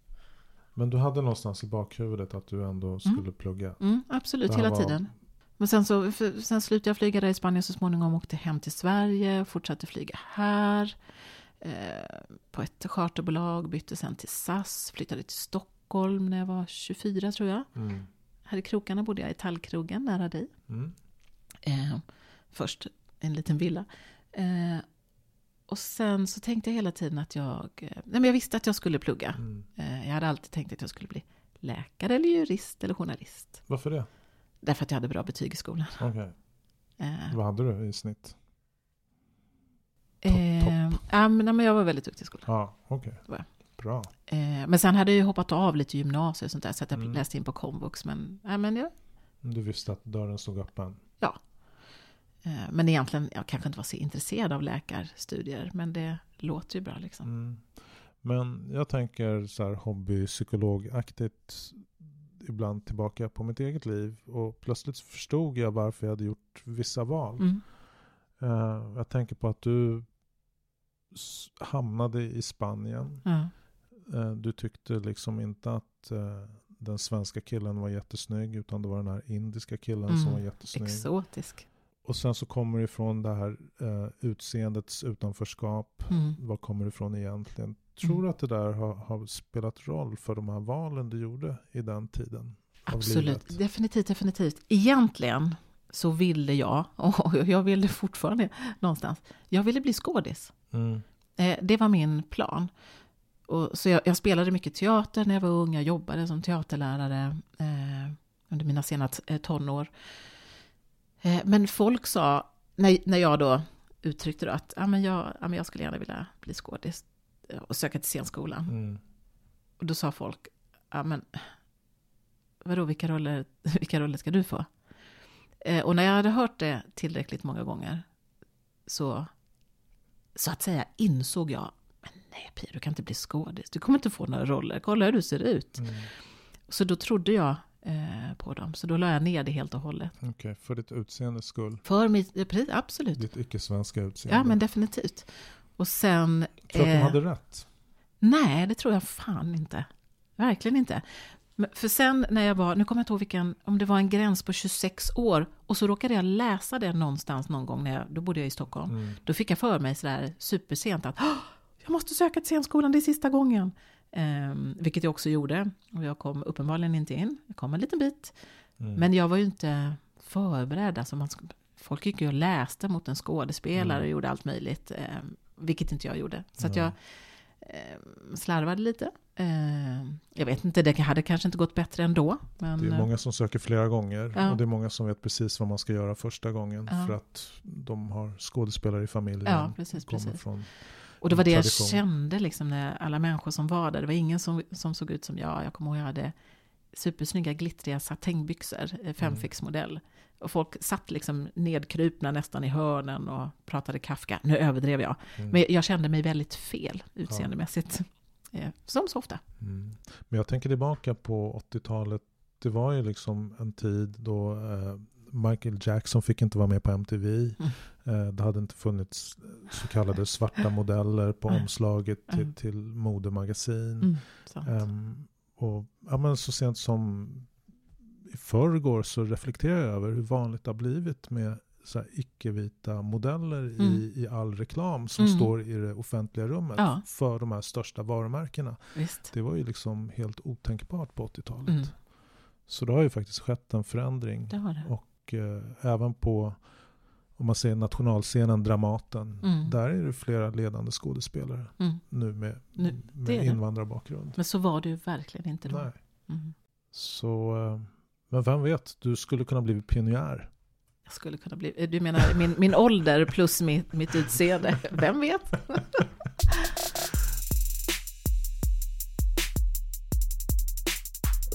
[SPEAKER 1] Men du hade någonstans i bakhuvudet att du ändå skulle plugga?
[SPEAKER 3] Mm, absolut, hela
[SPEAKER 1] var-
[SPEAKER 3] tiden. Men sen, så, sen slutade jag flyga där i Spanien så småningom. Åkte hem till Sverige, fortsatte flyga här. Eh, på ett charterbolag, bytte sen till SAS. Flyttade till Stockholm när jag var 24 tror jag.
[SPEAKER 1] Mm.
[SPEAKER 3] Här i krokarna bodde jag i Tallkrogen nära dig.
[SPEAKER 1] Mm.
[SPEAKER 3] Eh, först en liten villa. Eh, och sen så tänkte jag hela tiden att jag... Eh, nej men jag visste att jag skulle plugga.
[SPEAKER 1] Mm.
[SPEAKER 3] Eh, jag hade alltid tänkt att jag skulle bli läkare eller jurist eller journalist.
[SPEAKER 1] Varför det?
[SPEAKER 3] Därför att jag hade bra betyg i skolan.
[SPEAKER 1] Okej.
[SPEAKER 3] Eh,
[SPEAKER 1] Vad hade du i snitt?
[SPEAKER 3] eh, ja, men, jag var väldigt duktig i skolan.
[SPEAKER 1] Ja,
[SPEAKER 3] var jag.
[SPEAKER 1] Bra.
[SPEAKER 3] Eh, men sen hade jag ju hoppat av lite gymnasiet och sånt där, så att jag
[SPEAKER 1] Mm.
[SPEAKER 3] läste in på komvux. Men, ja, men, ja,
[SPEAKER 1] Du visste att dörren stod öppen.
[SPEAKER 3] eh, men egentligen, jag kanske inte var så intresserad av läkarstudier, men det låter ju bra liksom.
[SPEAKER 1] Mm. Men jag tänker så här hobbypsykologaktigt ibland tillbaka på mitt eget liv. Och plötsligt förstod jag varför jag hade gjort vissa val.
[SPEAKER 3] Mm.
[SPEAKER 1] Eh, jag tänker på att du hamnade i Spanien.
[SPEAKER 3] Ja.
[SPEAKER 1] Eh, du tyckte liksom inte att eh, den svenska killen var jättesnygg. Utan det var den här indiska killen som
[SPEAKER 3] Mm.
[SPEAKER 1] var jättesnygg.
[SPEAKER 3] Exotisk.
[SPEAKER 1] Och sen så kommer det ifrån det här eh, utseendets utanförskap.
[SPEAKER 3] Mm.
[SPEAKER 1] Var kommer det ifrån egentligen? Tror
[SPEAKER 3] Mm.
[SPEAKER 1] du att det där har, har spelat roll för de här valen du gjorde i den tiden?
[SPEAKER 3] Absolut, definitivt, definitivt. Egentligen så ville jag, <laughs> och jag ville fortfarande någonstans, jag ville bli skådis.
[SPEAKER 1] Mm.
[SPEAKER 3] Eh, det var min plan. och, så jag, jag, spelade mycket teater när jag var ung. Jag jobbade som teaterlärare eh, under mina sena eh, tonår. Eh, men folk sa, när, när jag då uttryckte då att ah, men jag, ah, men jag skulle gärna vilja bli skådis och söka till scenskolan. Mm. Och då sa folk, ja men vadå, vilka roller, <laughs> vilka roller ska du få? Eh, och när jag hade hört det tillräckligt många gånger så, så att säga, insåg jag, men nej Pia, du kan inte bli skådis, du kommer inte få några roller, kolla hur du ser ut. Mm. Så då trodde jag eh, på dem, så då la jag ner det helt och hållet.
[SPEAKER 1] Okej, okay, för ditt utseendes skull?
[SPEAKER 3] För mitt, absolut.
[SPEAKER 1] Ditt icke-svenska utseende?
[SPEAKER 3] Ja, men definitivt. Och sen...
[SPEAKER 1] Tror du att de hade rätt?
[SPEAKER 3] Nej, det tror jag fan inte. Verkligen inte. För sen när jag var, nu kommer jag inte ihåg vilken, om det var en gräns på 26 år och så råkade jag läsa det någonstans någon gång när jag, då bodde jag i Stockholm. Mm. Då fick jag för mig sådär supersent att jag måste söka till scenskolan, det är sista gången. Um, vilket jag också gjorde. Och jag kom uppenbarligen inte in, jag kom en liten bit. Mm. Men jag var ju inte förberedd, alltså man, folk gick ju och läste mot en skådespelare mm. och gjorde allt möjligt. Um, vilket inte jag gjorde. Så att jag um, slarvade lite. Eh, jag vet inte, det hade kanske inte gått bättre ändå. Men...
[SPEAKER 1] Det är många som söker flera gånger ja. och det är många som vet precis vad man ska göra första gången ja. för att de har skådespelare i familjen.
[SPEAKER 3] Ja, precis, precis. Från och det var det tradition. jag kände liksom när alla människor som var där, det var ingen som, som såg ut som jag. Jag kommer ihåg jag hade supersnygga glittriga satängbyxor, eh, femfixmodell. Mm. Och folk satt liksom nedkrupna nästan i hörnen och pratade Kafka. Nu överdrev jag. Mm. Men jag kände mig väldigt fel utseendemässigt. Ja. Eh, som så ofta. Mm.
[SPEAKER 1] Men jag tänker tillbaka på 80-talet. Det var ju liksom en tid då eh, Michael Jackson fick inte vara med på MTV. Mm. Eh, det hade inte funnits så kallade svarta modeller på omslaget till, mm. till modemagasin. Um, och ja, men så sent som i förrgår så reflekterar jag över hur vanligt det har blivit med så icke-vita modeller mm. i, i all reklam som mm. står i det offentliga rummet ja. för de här största varumärkena.
[SPEAKER 3] Visst.
[SPEAKER 1] Det var ju liksom helt otänkbart på 80-talet. Mm. Så det har ju faktiskt skett en förändring.
[SPEAKER 3] Det det.
[SPEAKER 1] Och eh, även på, om man ser nationalscenen Dramaten, mm. där är det flera ledande skådespelare mm. nu med, nu, med invandrarbakgrund.
[SPEAKER 3] Men så var det ju verkligen inte då.
[SPEAKER 1] Nej. Mm. Så, eh, men vem vet, du skulle kunna bli pionjär
[SPEAKER 3] jag skulle kunna bli... Du menar min, min ålder plus mitt, mitt utseende? Vem vet?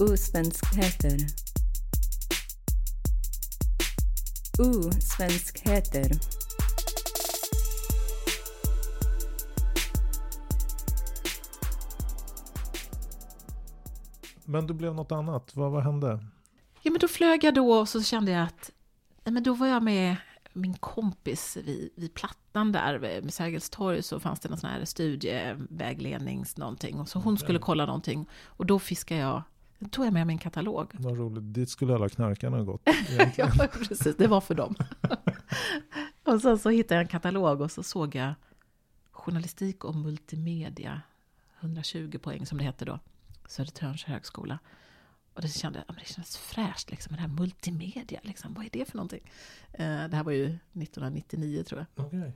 [SPEAKER 3] <laughs>
[SPEAKER 2] Osvenskheter. Osvenskheter.
[SPEAKER 1] Men det blev något annat. Vad, vad hände?
[SPEAKER 3] Ja, men då flög jag då och så kände jag att men då var jag med min kompis vid, vid Plattan där, med Sergels torg, så fanns det någon sån här studieväglednings någonting. Och så hon skulle kolla någonting. Och då fiskade jag, då tog jag med min katalog.
[SPEAKER 1] Vad roligt, dit skulle alla knarkarna ha gått. <laughs>
[SPEAKER 3] ja, precis, det var för dem. <laughs> och sen så hittade jag en katalog och så såg jag journalistik och multimedia, 120 poäng som det hette då, Södertörns högskola. Och det, kände, ja, det kändes fräscht, liksom, det här multimedia, liksom, vad är det för någonting? Eh, det här var ju 1999 tror jag.
[SPEAKER 1] Okay.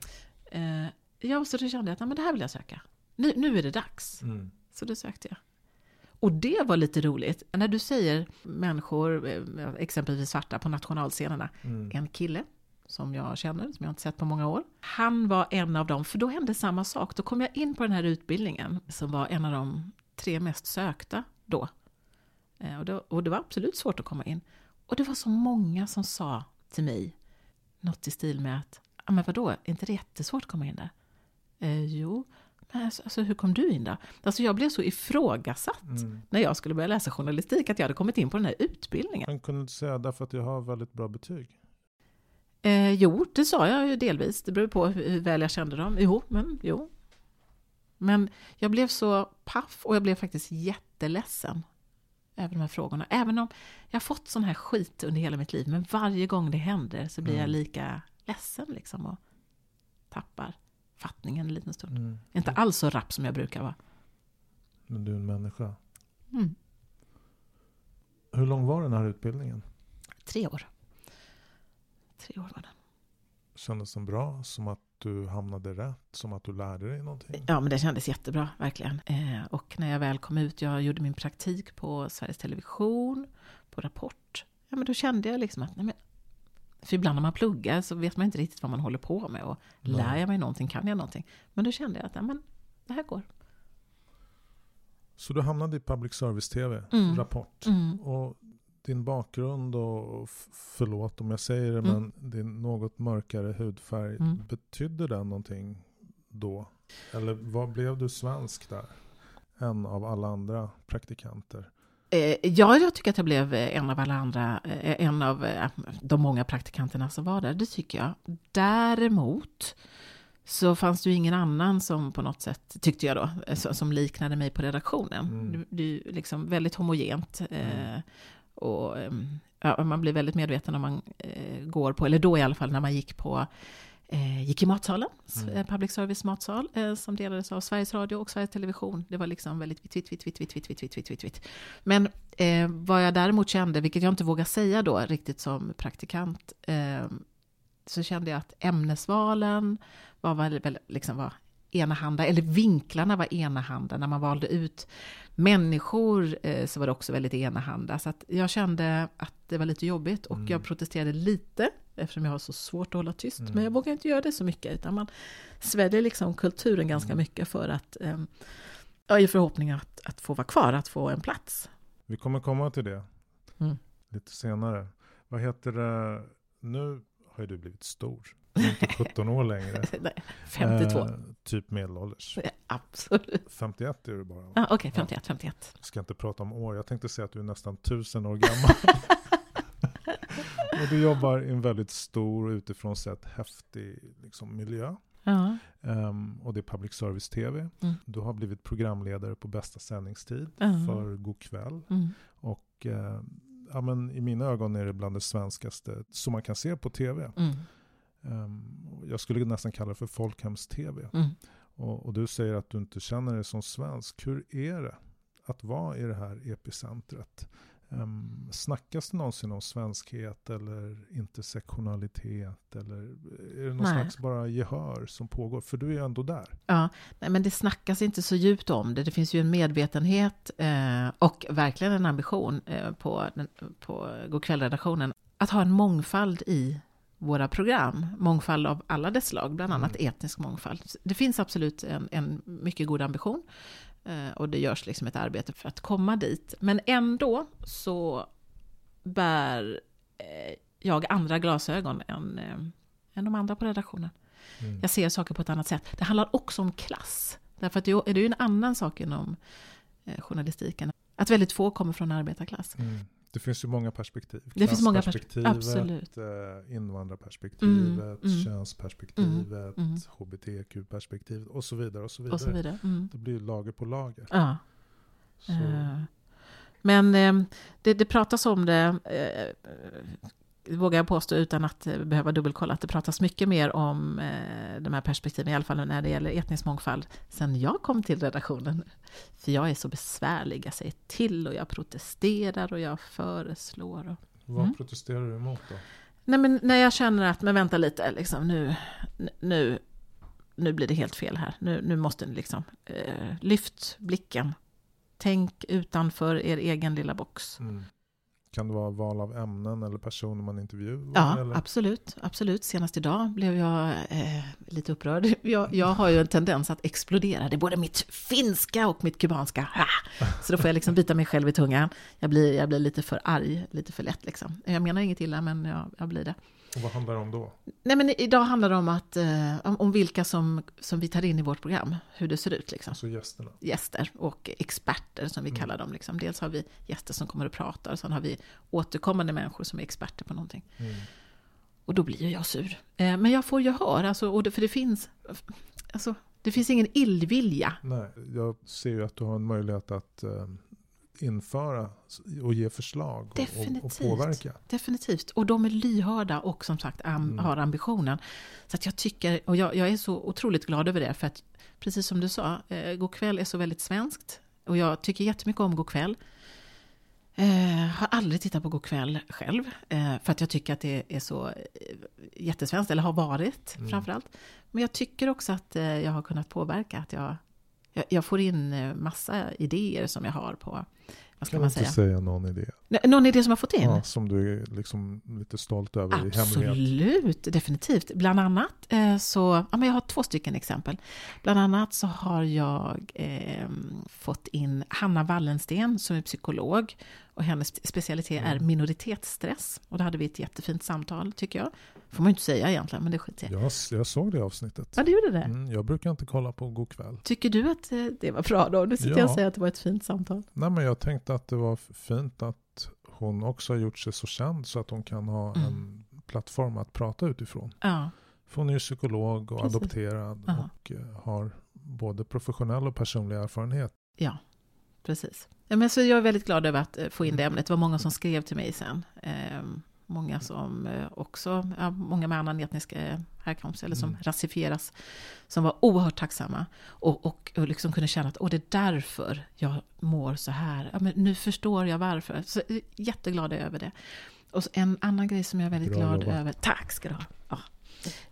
[SPEAKER 3] Eh, ja, så då kände jag att men det här vill jag söka. Nu, nu är det dags. Mm. Så då sökte jag. Och det var lite roligt. När du säger människor, eh, exempelvis svarta på nationalscenerna. Mm. En kille som jag känner, som jag inte sett på många år. Han var en av dem, för då hände samma sak. Då kom jag in på den här utbildningen som var en av de tre mest sökta då. Eh, och, då, och det var absolut svårt att komma in. Och det var så många som sa till mig något i stil med att, ja men vadå, är inte det jättesvårt att komma in där? Eh, jo, men alltså, alltså, hur kom du in då? Alltså jag blev så ifrågasatt mm. när jag skulle börja läsa journalistik att jag hade kommit in på den här utbildningen.
[SPEAKER 1] Men kunde du säga därför att jag har väldigt bra betyg?
[SPEAKER 3] Eh, jo, det sa jag ju delvis. Det beror på hur, hur väl jag kände dem. Jo, men jo. Men jag blev så paff och jag blev faktiskt jätteledsen över de här frågorna. Även om jag har fått sån här skit under hela mitt liv, men varje gång det händer så blir mm. jag lika ledsen liksom och tappar fattningen en liten stund. Mm. Inte alls så rapp som jag brukar vara.
[SPEAKER 1] Men du är en människa.
[SPEAKER 3] Mm.
[SPEAKER 1] Hur lång var den här utbildningen?
[SPEAKER 3] Tre år. Tre år var den.
[SPEAKER 1] Kändes som bra? Som att du hamnade rätt? Som att du lärde dig någonting?
[SPEAKER 3] Ja, men det kändes jättebra, verkligen. Eh, och när jag väl kom ut, jag gjorde min praktik på Sveriges Television, på Rapport. Ja, men då kände jag liksom att, nej men, för ibland när man pluggar så vet man inte riktigt vad man håller på med. Och
[SPEAKER 1] Nej.
[SPEAKER 3] lär jag mig någonting, kan jag någonting? Men då kände jag att, nej men, det här går.
[SPEAKER 1] Så du hamnade i public service-tv,
[SPEAKER 3] Mm.
[SPEAKER 1] Rapport.
[SPEAKER 3] Mm.
[SPEAKER 1] Och din bakgrund och förlåt om jag säger det,
[SPEAKER 3] Mm.
[SPEAKER 1] men din något mörkare hudfärg,
[SPEAKER 3] Mm.
[SPEAKER 1] betydde den någonting då? Eller vad blev du svensk där? En av alla andra praktikanter.
[SPEAKER 3] Eh, ja, jag tycker att jag blev en av alla andra, eh, en av eh, de många praktikanterna som var där, det tycker jag. Däremot så fanns det ju ingen annan som på något sätt, tyckte jag då, som liknade mig på redaktionen.
[SPEAKER 1] Mm.
[SPEAKER 3] Det, är liksom väldigt homogent.
[SPEAKER 1] Mm.
[SPEAKER 3] Och ehm, ja, man blir väldigt medveten om man eh, går på, eller då i alla fall när man gick på Eh, gick i matsalen,
[SPEAKER 1] Mm.
[SPEAKER 3] eh, public service matsal, eh, som delades av Sveriges Radio och Sveriges Television. Det var liksom väldigt vitt, vitt, vitt, vitt, vitt, vitt, vitt, vitt, vitt, vitt, vitt. Men eh, vad jag däremot kände, vilket jag inte vågar säga då riktigt som praktikant, eh, så kände jag att ämnesvalen var väl liksom var enahanda, eller vinklarna var enahanda. När man valde ut människor eh, så var det också väldigt enahanda. Så jag kände att det var lite jobbigt och
[SPEAKER 1] Mm.
[SPEAKER 3] jag protesterade lite eftersom jag har så svårt att hålla tyst.
[SPEAKER 1] Mm.
[SPEAKER 3] Men jag vågar inte göra det så mycket utan man sväljer liksom kulturen ganska
[SPEAKER 1] Mm.
[SPEAKER 3] mycket för att eh, i förhoppning att, att få vara kvar, att få en plats.
[SPEAKER 1] Vi kommer komma till det
[SPEAKER 3] Mm.
[SPEAKER 1] lite senare. Vad heter det? Nu har ju du blivit stor. Du är inte 17 år längre. <laughs>
[SPEAKER 3] Nej, 52.
[SPEAKER 1] Eh, typ medelålders.
[SPEAKER 3] Absolut.
[SPEAKER 1] 51 är du bara.
[SPEAKER 3] Ah, Okej, 51, 51.
[SPEAKER 1] Jag ska inte prata om år. Jag tänkte säga att du är nästan tusen år gammal. <laughs> och du jobbar i en väldigt stor och utifrån sett häftig liksom, miljö.
[SPEAKER 3] Ja.
[SPEAKER 1] Ehm, och det är public service-tv.
[SPEAKER 3] Mm.
[SPEAKER 1] Du har blivit programledare på bästa sändningstid
[SPEAKER 3] Ja.
[SPEAKER 1] för God kväll.
[SPEAKER 3] Mm.
[SPEAKER 1] Och eh, ja, men i mina ögon är det bland det svenskaste som man kan se på tv. Ehm, jag skulle nästan kalla det för folkhems-tv.
[SPEAKER 3] Mm.
[SPEAKER 1] Och, och du säger att du inte känner dig som svensk. Hur är det att vara i det här epicentret? Um, snackas det någonsin om svenskhet eller intersektionalitet? Eller är det någon
[SPEAKER 3] Nej.
[SPEAKER 1] slags bara gehör som pågår? För du är ju ändå där.
[SPEAKER 3] Ja, nej, men det snackas inte så djupt om det. Det finns ju en medvetenhet eh, och verkligen en ambition eh, på, den- på Go'kväll-redaktionen att ha en mångfald i våra program. Mångfald av alla dess slag, bland annat
[SPEAKER 1] Mm.
[SPEAKER 3] etnisk mångfald. Det finns absolut en, en mycket god ambition eh, och det görs liksom ett arbete för att komma dit. Men ändå så bär eh, jag andra glasögon än, eh, än de andra på redaktionen.
[SPEAKER 1] Mm.
[SPEAKER 3] Jag ser saker på ett annat sätt. Det handlar också om klass. Därför att det är ju en annan sak inom journalistiken. Att väldigt få kommer från arbetarklass.
[SPEAKER 1] Mm. Det finns ju många perspektiv.
[SPEAKER 3] Det finns många perspek-
[SPEAKER 1] Klassperspektivet,
[SPEAKER 3] absolut.
[SPEAKER 1] eh, invandrarperspektivet,
[SPEAKER 3] Mm, mm.
[SPEAKER 1] könsperspektivet,
[SPEAKER 3] Mm, mm.
[SPEAKER 1] hbtq-perspektivet och så vidare. Och så vidare.
[SPEAKER 3] Och så vidare. Mm.
[SPEAKER 1] Det blir lager på lager.
[SPEAKER 3] Ja. Eh, Men eh, det, det pratas om det, eh, vågar jag påstå utan att eh, behöva dubbelkolla, att det pratas mycket mer om eh, de här perspektiven, i alla fall när det gäller etnisk mångfald, sen jag kom till redaktionen. För jag är så besvärlig, jag säger till och jag protesterar och jag föreslår. Och...
[SPEAKER 1] vad
[SPEAKER 3] Mm.
[SPEAKER 1] protesterar du emot då?
[SPEAKER 3] Nej, men när jag känner att, men vänta lite, liksom, nu, nu, nu blir det helt fel här. Nu, nu måste ni liksom, eh, lyft blicken. Tänk utanför er egen lilla box.
[SPEAKER 1] Mm. Kan det vara val av ämnen eller personer man intervjuar?
[SPEAKER 3] Ja,
[SPEAKER 1] eller?
[SPEAKER 3] absolut. absolut. Senast idag blev jag eh, lite upprörd. Jag, jag har ju en tendens att explodera. Det är både mitt finska och mitt kubanska. Så då får jag liksom bita mig själv i tungan. Jag blir, jag blir lite för arg, lite för lätt liksom. Jag menar inget illa, men jag, jag blir det.
[SPEAKER 1] Och vad handlar det om då?
[SPEAKER 3] Nej, men idag handlar det om, att, eh, om, om vilka som, som vi tar in i vårt program, hur det ser ut. Liksom.
[SPEAKER 1] Alltså gästerna?
[SPEAKER 3] Gäster och experter som vi
[SPEAKER 1] Mm.
[SPEAKER 3] kallar dem. Liksom. Dels har vi gäster som kommer och pratar, och sen har vi återkommande människor som är experter på någonting.
[SPEAKER 1] Mm.
[SPEAKER 3] Och då blir ju jag sur. Eh, men jag får gehör, alltså, och det, för det finns, alltså, det finns ingen illvilja.
[SPEAKER 1] Nej, jag ser ju att du har en möjlighet att eh, införa och ge förslag och, och, påverka.
[SPEAKER 3] Definitivt. Och de är lyhörda och som sagt am,
[SPEAKER 1] Mm.
[SPEAKER 3] har ambitionen. Så att jag tycker, och jag, jag är så otroligt glad över det, för att precis som du sa, eh, God kväll är så väldigt svenskt. Och jag tycker jättemycket om God kväll. Eh, har aldrig tittat på God kväll själv. Eh, för att jag tycker att det är så eh, jättesvenskt, eller har varit
[SPEAKER 1] Mm.
[SPEAKER 3] framförallt. Men jag tycker också att eh, jag har kunnat påverka. Att jag, jag, jag får in eh, massa idéer som jag har på, vad ska
[SPEAKER 1] Kan
[SPEAKER 3] man säga?
[SPEAKER 1] säga någon idé?
[SPEAKER 3] Nå- Någon idé som jag fått in?
[SPEAKER 1] Ja, som du är liksom lite stolt över i hemlighet?
[SPEAKER 3] Absolut, definitivt. Bland annat eh, så, ja men jag har två stycken exempel. Bland annat så har jag eh, fått in Hanna Wallensten som är psykolog och hennes specialitet är
[SPEAKER 1] Mm.
[SPEAKER 3] minoritetsstress. Och då hade vi ett jättefint samtal tycker jag. Får man ju inte säga egentligen, men det skiter jag.
[SPEAKER 1] Jag, jag såg det avsnittet.
[SPEAKER 3] Ja, du gjorde det.
[SPEAKER 1] Mm, jag brukar inte kolla på God kväll.
[SPEAKER 3] Tycker du att eh, det var bra då? Nu sitter jag och
[SPEAKER 1] Ja.
[SPEAKER 3] säger att det var ett fint samtal.
[SPEAKER 1] Nej, men jag tänkte att det var fint att hon också har gjort sig så känd så att hon kan ha
[SPEAKER 3] Mm.
[SPEAKER 1] en plattform att prata utifrån.
[SPEAKER 3] Ja,
[SPEAKER 1] För hon är ju psykolog och
[SPEAKER 3] Precis.
[SPEAKER 1] adopterad
[SPEAKER 3] Ja.
[SPEAKER 1] och eh, har både professionell och personlig erfarenhet.
[SPEAKER 3] ja precis. Ja, men så jag är väldigt glad över att eh, få in det ämnet. Det var många som skrev till mig sen. Många som eh, också, ja, många med annan etnisk eh, härkomst eller som
[SPEAKER 1] Mm.
[SPEAKER 3] rasifieras, som var oerhört tacksamma och, och, och liksom kunde känna att Åh, det är därför jag mår så här. Ja, men nu förstår jag varför. Så eh, jätteglad över det. Och en annan grej som jag är väldigt
[SPEAKER 1] Bra
[SPEAKER 3] glad
[SPEAKER 1] jobbat.
[SPEAKER 3] över, tack ska du ha. Ja.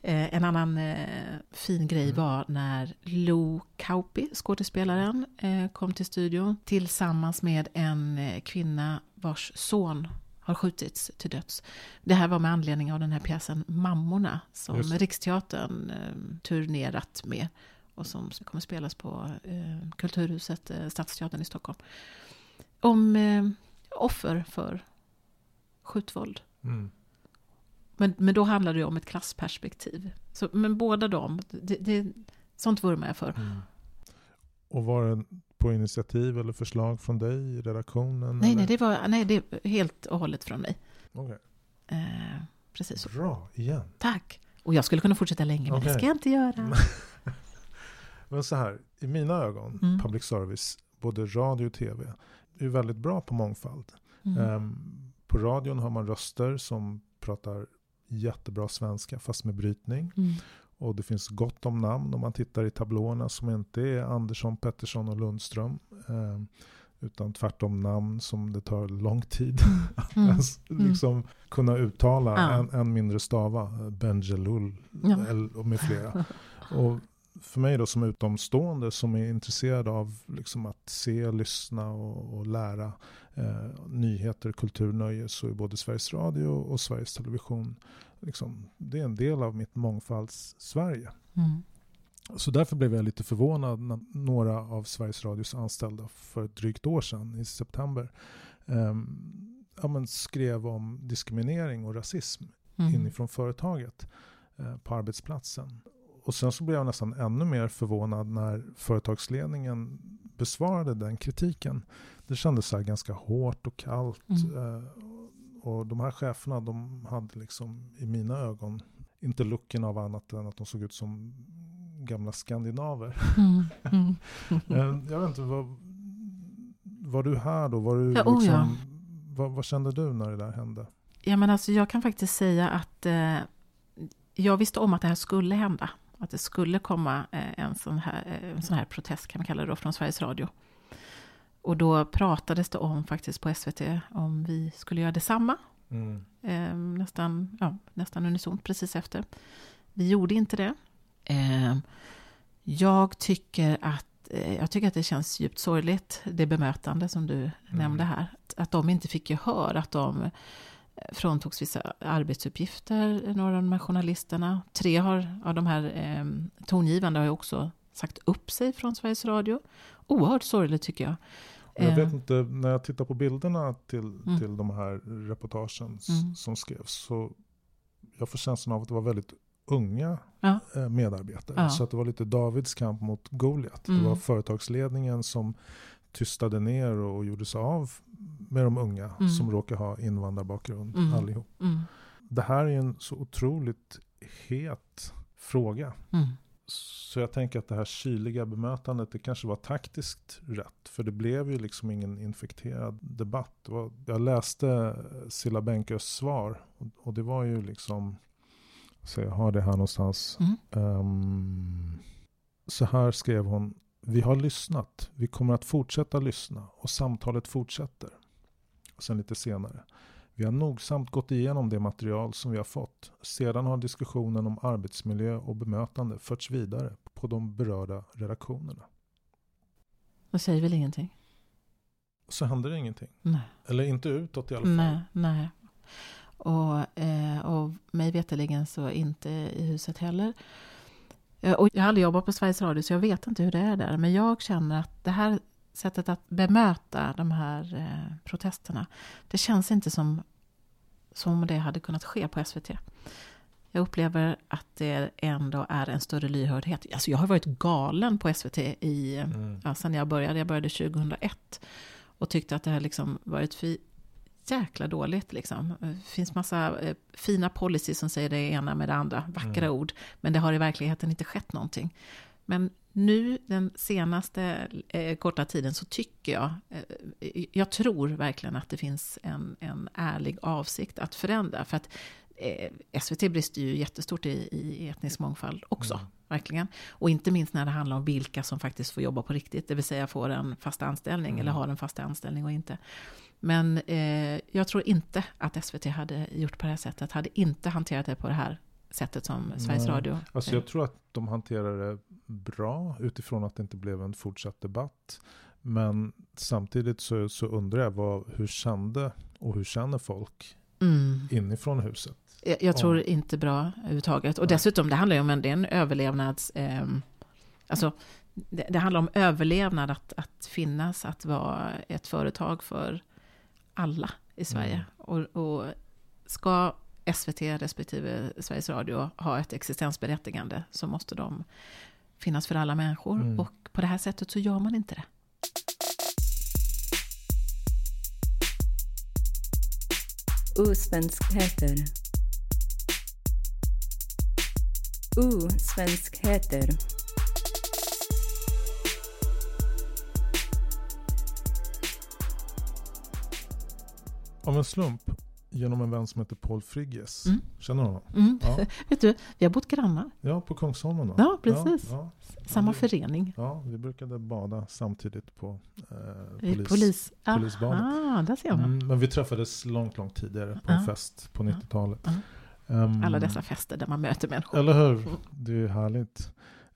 [SPEAKER 3] Eh, en annan eh, fin grej
[SPEAKER 1] Mm.
[SPEAKER 3] var när Lo Kauppi, skådespelaren, eh, kom till studion tillsammans med en kvinna vars son har skjutits till döds. Det här var med anledning av den här pjäsen Mammorna som. Riksteatern eh, turnerat med och som kommer spelas på eh, Kulturhuset, eh, Stadsteatern i Stockholm. Om eh, offer för skjutvåld.
[SPEAKER 1] Mm.
[SPEAKER 3] Men, men då handlar det om ett klassperspektiv. Så, men båda de, det, det, sånt vurmar jag för.
[SPEAKER 1] Mm. Och var det på initiativ eller förslag från dig i redaktionen?
[SPEAKER 3] Nej,
[SPEAKER 1] eller?
[SPEAKER 3] nej, det var nej, det är helt och hållet från mig.
[SPEAKER 1] Okej.
[SPEAKER 3] Eh, precis.
[SPEAKER 1] Bra, igen.
[SPEAKER 3] Tack. Och jag skulle kunna fortsätta länge, men det
[SPEAKER 1] Okej.
[SPEAKER 3] ska jag inte göra. <laughs>
[SPEAKER 1] Men så här, i mina ögon,
[SPEAKER 3] Mm.
[SPEAKER 1] public service, både radio och tv, är väldigt bra på mångfald.
[SPEAKER 3] Mm.
[SPEAKER 1] Ehm, på radion har man röster som pratar jättebra svenska fast med brytning.
[SPEAKER 3] Mm.
[SPEAKER 1] Och det finns gott om namn om man tittar i tablåerna som inte är Andersson, Pettersson och Lundström. ehm, utan tvärtom namn som det tar lång tid <laughs>
[SPEAKER 3] Mm.
[SPEAKER 1] att liksom kunna uttala,
[SPEAKER 3] Ja.
[SPEAKER 1] än, än mindre stava. Benjelul
[SPEAKER 3] Ja.
[SPEAKER 1] med flera. <laughs> Och för mig då som utomstående som är intresserad av liksom att se, lyssna och, och lära eh, nyheter, kultur, nöje så är både Sveriges Radio och Sveriges Television liksom, det är en del av mitt mångfalds-Sverige.
[SPEAKER 3] Mm.
[SPEAKER 1] Så därför blev jag lite förvånad när några av Sveriges Radios anställda för ett drygt år sedan i september ehm, ja, skrev om diskriminering och rasism
[SPEAKER 3] Mm.
[SPEAKER 1] inifrån företaget eh, på arbetsplatsen. Och sen så blev jag nästan ännu mer förvånad när företagsledningen besvarade den kritiken. Det kändes så här ganska hårt och kallt.
[SPEAKER 3] Mm.
[SPEAKER 1] Eh, och de här cheferna de hade liksom i mina ögon inte looken av annat än att de såg ut som gamla skandinaver.
[SPEAKER 3] Mm. Mm. <laughs>
[SPEAKER 1] Eh, jag vet inte, var, var du här då? Var du
[SPEAKER 3] Ja, oh
[SPEAKER 1] liksom,
[SPEAKER 3] ja.
[SPEAKER 1] vad, vad kände du när det där hände?
[SPEAKER 3] Ja, men alltså, jag kan faktiskt säga att eh, jag visste om att det här skulle hända. Att det skulle komma eh, en, sån här, eh, en sån här protest, kan man kalla det då, från Sveriges Radio. Och då pratades det om faktiskt på SVT om vi skulle göra detsamma.
[SPEAKER 1] Mm.
[SPEAKER 3] Eh, nästan, ja, nästan unisont precis efter. Vi gjorde inte det. Eh, jag, tycker att, eh, jag tycker att det känns djupt sorgligt, det bemötande som du nämnde här. Att, att de inte fick gehör, att de eh, fråntogs vissa arbetsuppgifter, några av de här journalisterna. Tre har, av de här eh, tongivande har ju också sagt upp sig från Sveriges Radio. Oerhört sorgligt tycker jag.
[SPEAKER 1] Jag
[SPEAKER 3] Eh,
[SPEAKER 1] vet inte, när jag tittar på bilderna till,
[SPEAKER 3] Mm.
[SPEAKER 1] till de här reportagen
[SPEAKER 3] Mm.
[SPEAKER 1] som skrevs så jag får känslan av att det var väldigt unga
[SPEAKER 3] Ja.
[SPEAKER 1] eh, medarbetare.
[SPEAKER 3] Ja.
[SPEAKER 1] Så att det var lite Davids kamp mot Goliat.
[SPEAKER 3] Mm.
[SPEAKER 1] Det var företagsledningen som tystade ner och gjorde sig av med de unga
[SPEAKER 3] Mm.
[SPEAKER 1] som råkar ha invandrarbakgrund
[SPEAKER 3] Mm.
[SPEAKER 1] allihop.
[SPEAKER 3] Mm,
[SPEAKER 1] Det här är en så otroligt het fråga. Så jag tänker att det här kyliga bemötandet, det kanske var taktiskt rätt. För det blev ju liksom ingen infekterad debatt. Jag läste Silla Bänkös svar och, och det var ju liksom, så jag har det här någonstans.
[SPEAKER 3] mm,
[SPEAKER 1] Ehm, så här skrev hon, vi har lyssnat, vi kommer att fortsätta lyssna och samtalet fortsätter. sen lite senare. Vi har nogsamt gått igenom det material som vi har fått. Sedan har diskussionen om arbetsmiljö och bemötande förts vidare på de berörda redaktionerna.
[SPEAKER 3] Det säger väl ingenting?
[SPEAKER 1] Så händer det ingenting.
[SPEAKER 3] Nej.
[SPEAKER 1] Eller inte utåt i alla fall.
[SPEAKER 3] Nej, nej. Och, eh, och mig veterligen så inte i huset heller. Eh, Och jag har aldrig jobbat på Sveriges Radio så jag vet inte hur det är där. Men jag känner att det här sättet att bemöta de här eh, protesterna. Det känns inte som, som det hade kunnat ske på SVT. Jag upplever att det ändå är en större lyhördhet. Alltså jag har varit galen på SVT i,
[SPEAKER 1] Mm.
[SPEAKER 3] ja, sen jag började. Jag började 2001. Och tyckte att det har liksom varit för jäkla dåligt. Liksom. Det finns massa eh, fina policies som säger det ena med det andra. Vackra
[SPEAKER 1] Mm.
[SPEAKER 3] ord. Men det har i verkligheten inte skett någonting. Men nu den senaste eh, korta tiden så tycker jag, eh, jag tror verkligen att det finns en, en ärlig avsikt att förändra. För att eh, SVT brister ju jättestort i, i etnisk mångfald också.
[SPEAKER 1] Mm.
[SPEAKER 3] Verkligen. Och inte minst när det handlar om vilka som faktiskt får jobba på riktigt. Det vill säga får en fast anställning
[SPEAKER 1] Mm.
[SPEAKER 3] eller har en fast anställning och inte. Men eh, jag tror inte att SVT hade gjort på det här sättet. Hade inte hanterat det på det här sättet som Sveriges
[SPEAKER 1] Nej.
[SPEAKER 3] Radio.
[SPEAKER 1] Alltså jag tror att de hanterar det bra utifrån att det inte blev en fortsatt debatt. Men samtidigt så, så undrar jag vad, hur kände och hur känner folk
[SPEAKER 3] mm.
[SPEAKER 1] inifrån huset?
[SPEAKER 3] Jag, jag tror inte bra överhuvudtaget. Och
[SPEAKER 1] Nej.
[SPEAKER 3] dessutom, det handlar ju om en, det är en överlevnads... Eh, alltså, det, det handlar om överlevnad, att, att finnas, att vara ett företag för alla i Sverige.
[SPEAKER 1] Mm.
[SPEAKER 3] Och, och ska SVT respektive Sveriges Radio ha ett existensberättigande så måste de finnas för alla människor.
[SPEAKER 1] Mm.
[SPEAKER 3] Och på det här sättet så gör man inte det.
[SPEAKER 2] Osvenskheter. Osvenskheter.
[SPEAKER 1] Av en slump, genom en vän som heter Paul Frigges.
[SPEAKER 3] Mm.
[SPEAKER 1] Känner du honom?
[SPEAKER 3] Mm.
[SPEAKER 1] Ja.
[SPEAKER 3] Vet du, vi har bott grannar.
[SPEAKER 1] ja, på Kungsholmen då.
[SPEAKER 3] Ja, precis.
[SPEAKER 1] Ja,
[SPEAKER 3] Samma
[SPEAKER 1] det-
[SPEAKER 3] förening.
[SPEAKER 1] ja, vi brukade bada samtidigt på eh, polis.
[SPEAKER 3] Polis.
[SPEAKER 1] polisbadet.
[SPEAKER 3] Ah, där ser man.
[SPEAKER 1] Mm, men vi träffades långt, långt tidigare på
[SPEAKER 3] Ja.
[SPEAKER 1] en fest på 90-talet.
[SPEAKER 3] Ja.
[SPEAKER 1] Ehm,
[SPEAKER 3] Alla dessa fester där man möter människor.
[SPEAKER 1] Eller hur? Det är härligt.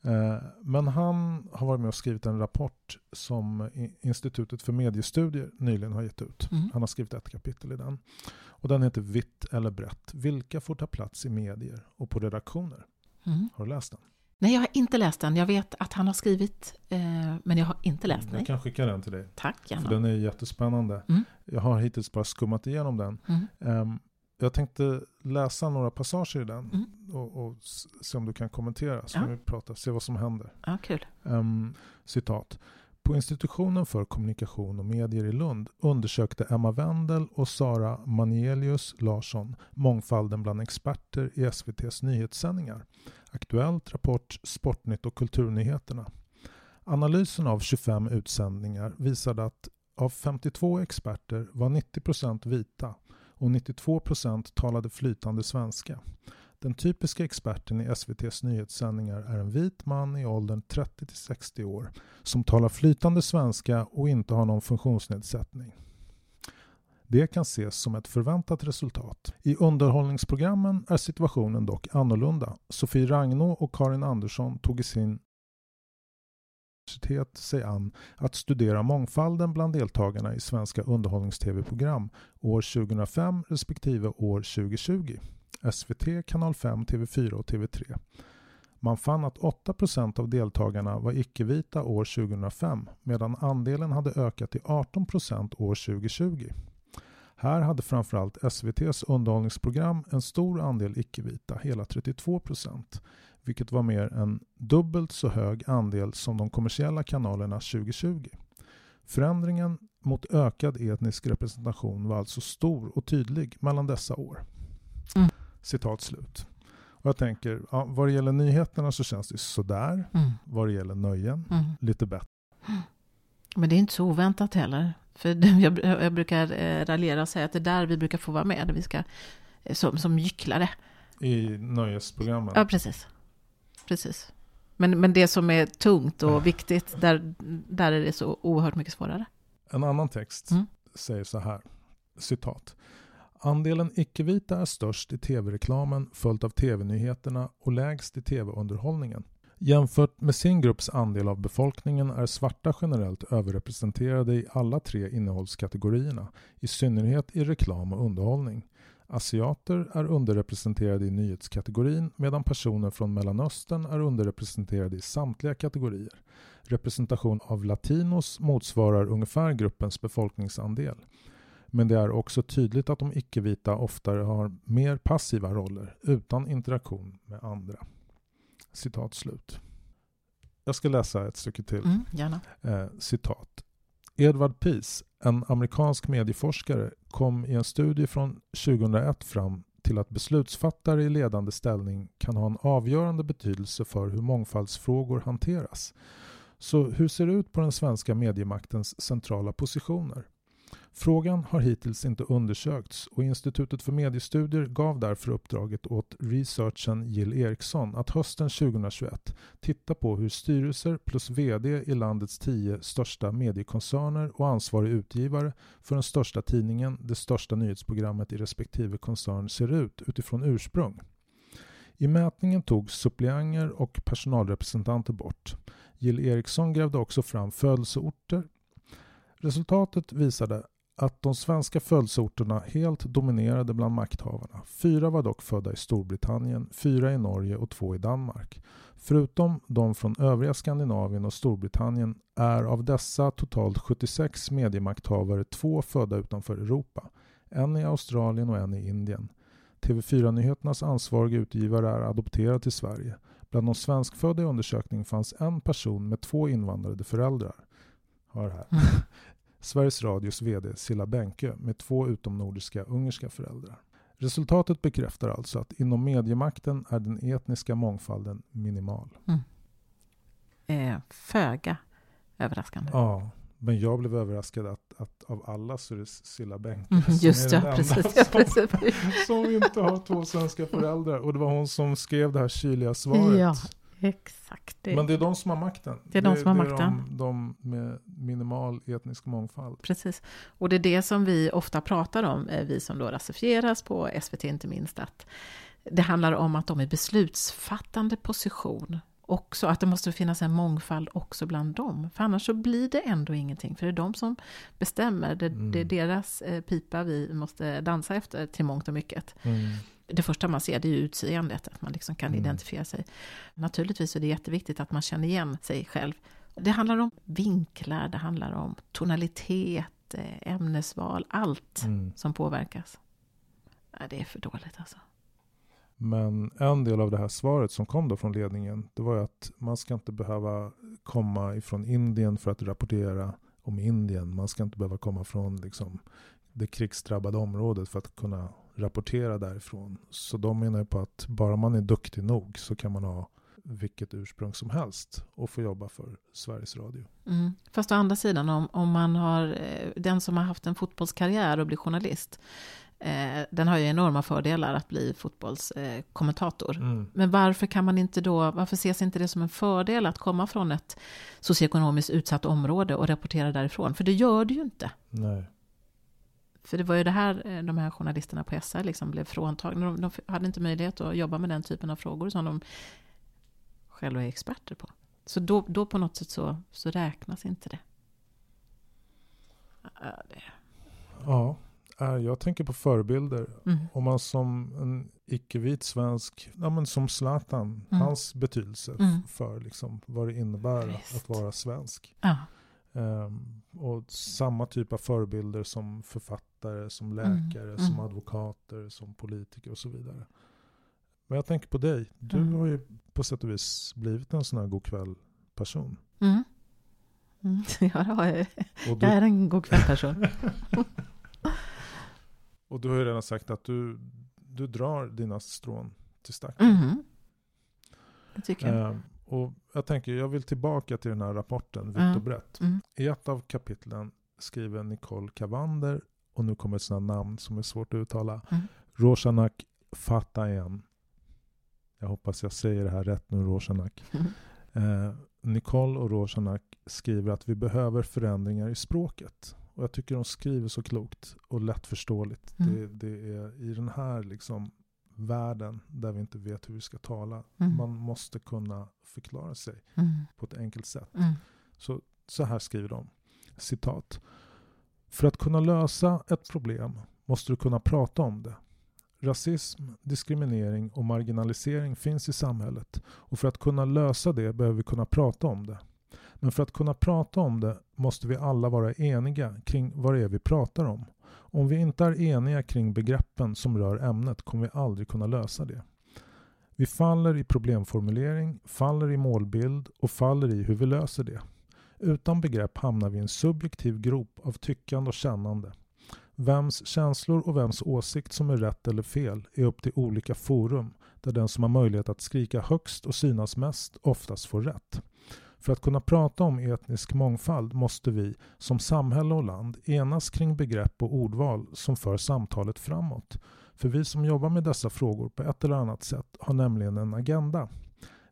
[SPEAKER 1] Eh, Men han har varit med och skrivit en rapport som Institutet för mediestudier nyligen har gett ut.
[SPEAKER 3] Mm.
[SPEAKER 1] Han har skrivit ett kapitel i den. Och den heter Vitt eller brett. Vilka får ta plats i medier och på redaktioner?
[SPEAKER 3] Mm.
[SPEAKER 1] Har du läst den?
[SPEAKER 3] Nej, jag har inte läst den. Jag vet att han har skrivit, eh, men jag har inte läst den.
[SPEAKER 1] Jag kan skicka den till dig.
[SPEAKER 3] Tack,
[SPEAKER 1] För
[SPEAKER 3] gärna.
[SPEAKER 1] den är jättespännande.
[SPEAKER 3] Mm.
[SPEAKER 1] Jag har hittills bara skummat igenom den.
[SPEAKER 3] Mm.
[SPEAKER 1] Ehm, jag tänkte läsa några passager i den
[SPEAKER 3] Mm.
[SPEAKER 1] och, och se om du kan kommentera. Så
[SPEAKER 3] Ja.
[SPEAKER 1] vi prata, se vad som händer.
[SPEAKER 3] Ja, kul.
[SPEAKER 1] Ehm, citat. På institutionen för kommunikation och medier i Lund undersökte Emma Wendel och Sara Manielius Larsson mångfalden bland experter i SVTs nyhetssändningar. Aktuellt, Rapport, Sportnytt och Kulturnyheterna. Analysen av 25 utsändningar visade att av 52 experter var 90% vita och 92% talade flytande svenska. Den typiska experten i SVTs nyhetssändningar är en vit man i åldern 30-60 år som talar flytande svenska och inte har någon funktionsnedsättning. Det kan ses som ett förväntat resultat. I underhållningsprogrammen är situationen dock annorlunda. Sofie Ragnå och Karin Andersson tog i sin universitet sig an att studera mångfalden bland deltagarna i svenska underhållnings-tv-program år 2005 respektive år 2020. SVT, Kanal 5, TV4 och TV3. Man fann att 8% av deltagarna var icke-vita år 2005 medan andelen hade ökat till 18% år 2020. Här hade framförallt SVTs underhållningsprogram en stor andel icke-vita, hela 32 vilket var mer än dubbelt så hög andel som de kommersiella kanalerna 2020. Förändringen mot ökad etnisk representation var alltså stor och tydlig mellan dessa år.
[SPEAKER 3] Mm.
[SPEAKER 1] Citat slut. Och jag tänker, ja, vad det gäller nyheterna så känns det sådär.
[SPEAKER 3] Mm.
[SPEAKER 1] Vad det gäller nöjen,
[SPEAKER 3] Mm.
[SPEAKER 1] lite bättre.
[SPEAKER 3] Men det är inte så oväntat heller. För <laughs> jag, jag brukar eh, raljera och säga att det är där vi brukar få vara med. Vi ska, eh, som, som gycklare.
[SPEAKER 1] I nöjesprogrammen.
[SPEAKER 3] Ja, precis. Precis. Men, men det som är tungt och viktigt, där, där är det så oerhört mycket svårare.
[SPEAKER 1] En annan text
[SPEAKER 3] Mm.
[SPEAKER 1] säger så här. citat. Andelen icke-vita är störst i tv-reklamen följt av tv-nyheterna och lägst i tv-underhållningen. Jämfört med sin grupps andel av befolkningen är svarta generellt överrepresenterade i alla tre innehållskategorierna, i synnerhet i reklam och underhållning. Asiater är underrepresenterade i nyhetskategorin medan personer från Mellanöstern är underrepresenterade i samtliga kategorier. Representation av latinos motsvarar ungefär gruppens befolkningsandel. Men det är också tydligt att de icke-vita oftare har mer passiva roller utan interaktion med andra. Citat slut. Jag ska läsa ett stycke till.
[SPEAKER 3] Mm.
[SPEAKER 1] Eh, citat. Edward Peace, en amerikansk medieforskare, kom i en studie från 2001 fram till att beslutsfattare i ledande ställning kan ha en avgörande betydelse för hur mångfaldsfrågor hanteras. Så hur ser det ut på den svenska mediemaktens centrala positioner? Frågan har hittills inte undersökts och Institutet för mediestudier gav därför uppdraget åt researchen Jill Eriksson att hösten 2021 titta på hur styrelser plus VD i landets tio största mediekoncerner och ansvarig utgivare för den största tidningen, det största nyhetsprogrammet i respektive koncern ser ut utifrån ursprung. I mätningen togs suppleanter och personalrepresentanter bort. Jill Eriksson grävde också fram födelseorter. Resultatet visade att de svenska födelseorterna helt dominerade bland makthavarna. Fyra var dock födda i Storbritannien, fyra i Norge och två i Danmark. Förutom de från övriga Skandinavien och Storbritannien är av dessa totalt 76 mediemakthavare två födda utanför Europa. En i Australien och en i Indien. TV4-nyheternas ansvariga utgivare är adopterad till Sverige. Bland de svenskfödda i undersökningen fanns en person med två invandrade föräldrar. Hör här. <laughs>
[SPEAKER 3] Mm.
[SPEAKER 1] Sveriges Radios VD Silla Bänke med två utomnordiska ungerska föräldrar. Resultatet bekräftar alltså att inom mediemakten är den etniska mångfalden minimal.
[SPEAKER 3] Eh, föga överraskande.
[SPEAKER 1] Ja, men jag blev överraskad att, att av alla så är det Silla Bänke
[SPEAKER 3] Mm,
[SPEAKER 1] som
[SPEAKER 3] just
[SPEAKER 1] är
[SPEAKER 3] ja,
[SPEAKER 1] den enda
[SPEAKER 3] precis. <laughs> Ja,
[SPEAKER 1] som,
[SPEAKER 3] precis.
[SPEAKER 1] som inte har två svenska föräldrar. Och det var hon som skrev det här kyliga svaret.
[SPEAKER 3] Ja, exakt. Det,
[SPEAKER 1] Men det är de som har makten.
[SPEAKER 3] Det är de som har makten.
[SPEAKER 1] De, de med minimal etnisk mångfald.
[SPEAKER 3] Precis. Och det är det som vi ofta pratar om, eh, vi som då rasifieras på SVT inte minst, att det handlar om att de är beslutsfattande position. Också att det måste finnas en mångfald också bland dem. För annars så blir det ändå ingenting. För det är de som bestämmer. Det,
[SPEAKER 1] Mm.
[SPEAKER 3] det är deras eh, pipa vi måste dansa efter till mångt och mycket.
[SPEAKER 1] Mm.
[SPEAKER 3] Det första man ser det är ju utseendet, att man liksom kan
[SPEAKER 1] Mm.
[SPEAKER 3] identifiera sig. Naturligtvis är det jätteviktigt att man känner igen sig själv. Det handlar om vinklar, det handlar om tonalitet, eh, ämnesval, allt
[SPEAKER 1] Mm.
[SPEAKER 3] som påverkas. Nej, det är för dåligt alltså.
[SPEAKER 1] Men en del av det här svaret som kom då från ledningen, det var ju att man ska inte behöva komma ifrån Indien för att rapportera om Indien. Man ska inte behöva komma från liksom, det krigsdrabbade området för att kunna rapportera därifrån. Så de menar ju på att bara man är duktig nog så kan man ha vilket ursprung som helst och få jobba för Sveriges Radio.
[SPEAKER 3] Mm. Fast å andra sidan, om, om man har eh, den som har haft en fotbollskarriär och blir journalist, eh, den har ju enorma fördelar att bli fotbollskommentator.
[SPEAKER 1] Mm.
[SPEAKER 3] Men varför kan man inte då, varför ses inte det som en fördel att komma från ett socioekonomiskt utsatt område och rapportera därifrån? För det gör det ju inte.
[SPEAKER 1] Nej.
[SPEAKER 3] För det var ju det här eh, de här journalisterna på SR liksom blev fråntagna. De, de hade inte möjlighet att jobba med den typen av frågor som de själva är experter på. Så då, då på något sätt så, så räknas inte det. Ja, det.
[SPEAKER 1] Ja, jag tänker på förebilder.
[SPEAKER 3] Mm.
[SPEAKER 1] Om man som en icke-vit svensk, ja, men som Zlatan,
[SPEAKER 3] Mm.
[SPEAKER 1] hans betydelse
[SPEAKER 3] Mm.
[SPEAKER 1] för liksom, vad det innebär att,
[SPEAKER 3] Visst.
[SPEAKER 1] att vara svensk.
[SPEAKER 3] Ja.
[SPEAKER 1] Ehm, och samma typ av förebilder som författare, som läkare,
[SPEAKER 3] Mm.
[SPEAKER 1] som
[SPEAKER 3] Mm.
[SPEAKER 1] advokater, som politiker och så vidare. Men jag tänker på dig. Du
[SPEAKER 3] Mm.
[SPEAKER 1] har ju på sätt och vis blivit en sån här god kväll-person.
[SPEAKER 3] Mm. Mm. <laughs> Ja, det har jag.
[SPEAKER 1] Och du,
[SPEAKER 3] jag är en god kvällperson. <laughs>
[SPEAKER 1] och du har ju redan sagt att du, du drar dina strån till stacken.
[SPEAKER 3] Mm. Det tycker jag.
[SPEAKER 1] Ehm, och jag tänker, jag vill tillbaka till den här rapporten, vitt
[SPEAKER 3] Ja.
[SPEAKER 1] och brett.
[SPEAKER 3] Mm.
[SPEAKER 1] I ett av kapitlen skriver Nicole Cavander, och nu kommer ett sådant namn som är svårt att uttala,
[SPEAKER 3] Mm.
[SPEAKER 1] Roshanak Fatayan. Jag hoppas jag säger det här rätt nu, Roshanak.
[SPEAKER 3] Mm.
[SPEAKER 1] Eh, Nicole och Roshanak skriver att vi behöver förändringar i språket. Och jag tycker de skriver så klokt och lättförståeligt.
[SPEAKER 3] Mm.
[SPEAKER 1] Det, det är i den här liksom världen där vi inte vet hur vi ska tala.
[SPEAKER 3] Mm.
[SPEAKER 1] Man måste kunna förklara sig
[SPEAKER 3] Mm.
[SPEAKER 1] på ett enkelt sätt.
[SPEAKER 3] Mm.
[SPEAKER 1] Så, så här skriver de. Citat. För att kunna lösa ett problem måste du kunna prata om det. Rasism, diskriminering och marginalisering finns i samhället och för att kunna lösa det behöver vi kunna prata om det. Men för att kunna prata om det måste vi alla vara eniga kring vad det är vi pratar om. Om vi inte är eniga kring begreppen som rör ämnet kommer vi aldrig kunna lösa det. Vi faller i problemformulering, faller i målbild och faller i hur vi löser det. Utan begrepp hamnar vi i en subjektiv grop av tyckande och kännande. Vems känslor och vems åsikt som är rätt eller fel är upp till olika forum där den som har möjlighet att skrika högst och synas mest oftast får rätt. För att kunna prata om etnisk mångfald måste vi, som samhälle och land, enas kring begrepp och ordval som för samtalet framåt. För vi som jobbar med dessa frågor på ett eller annat sätt har nämligen en agenda.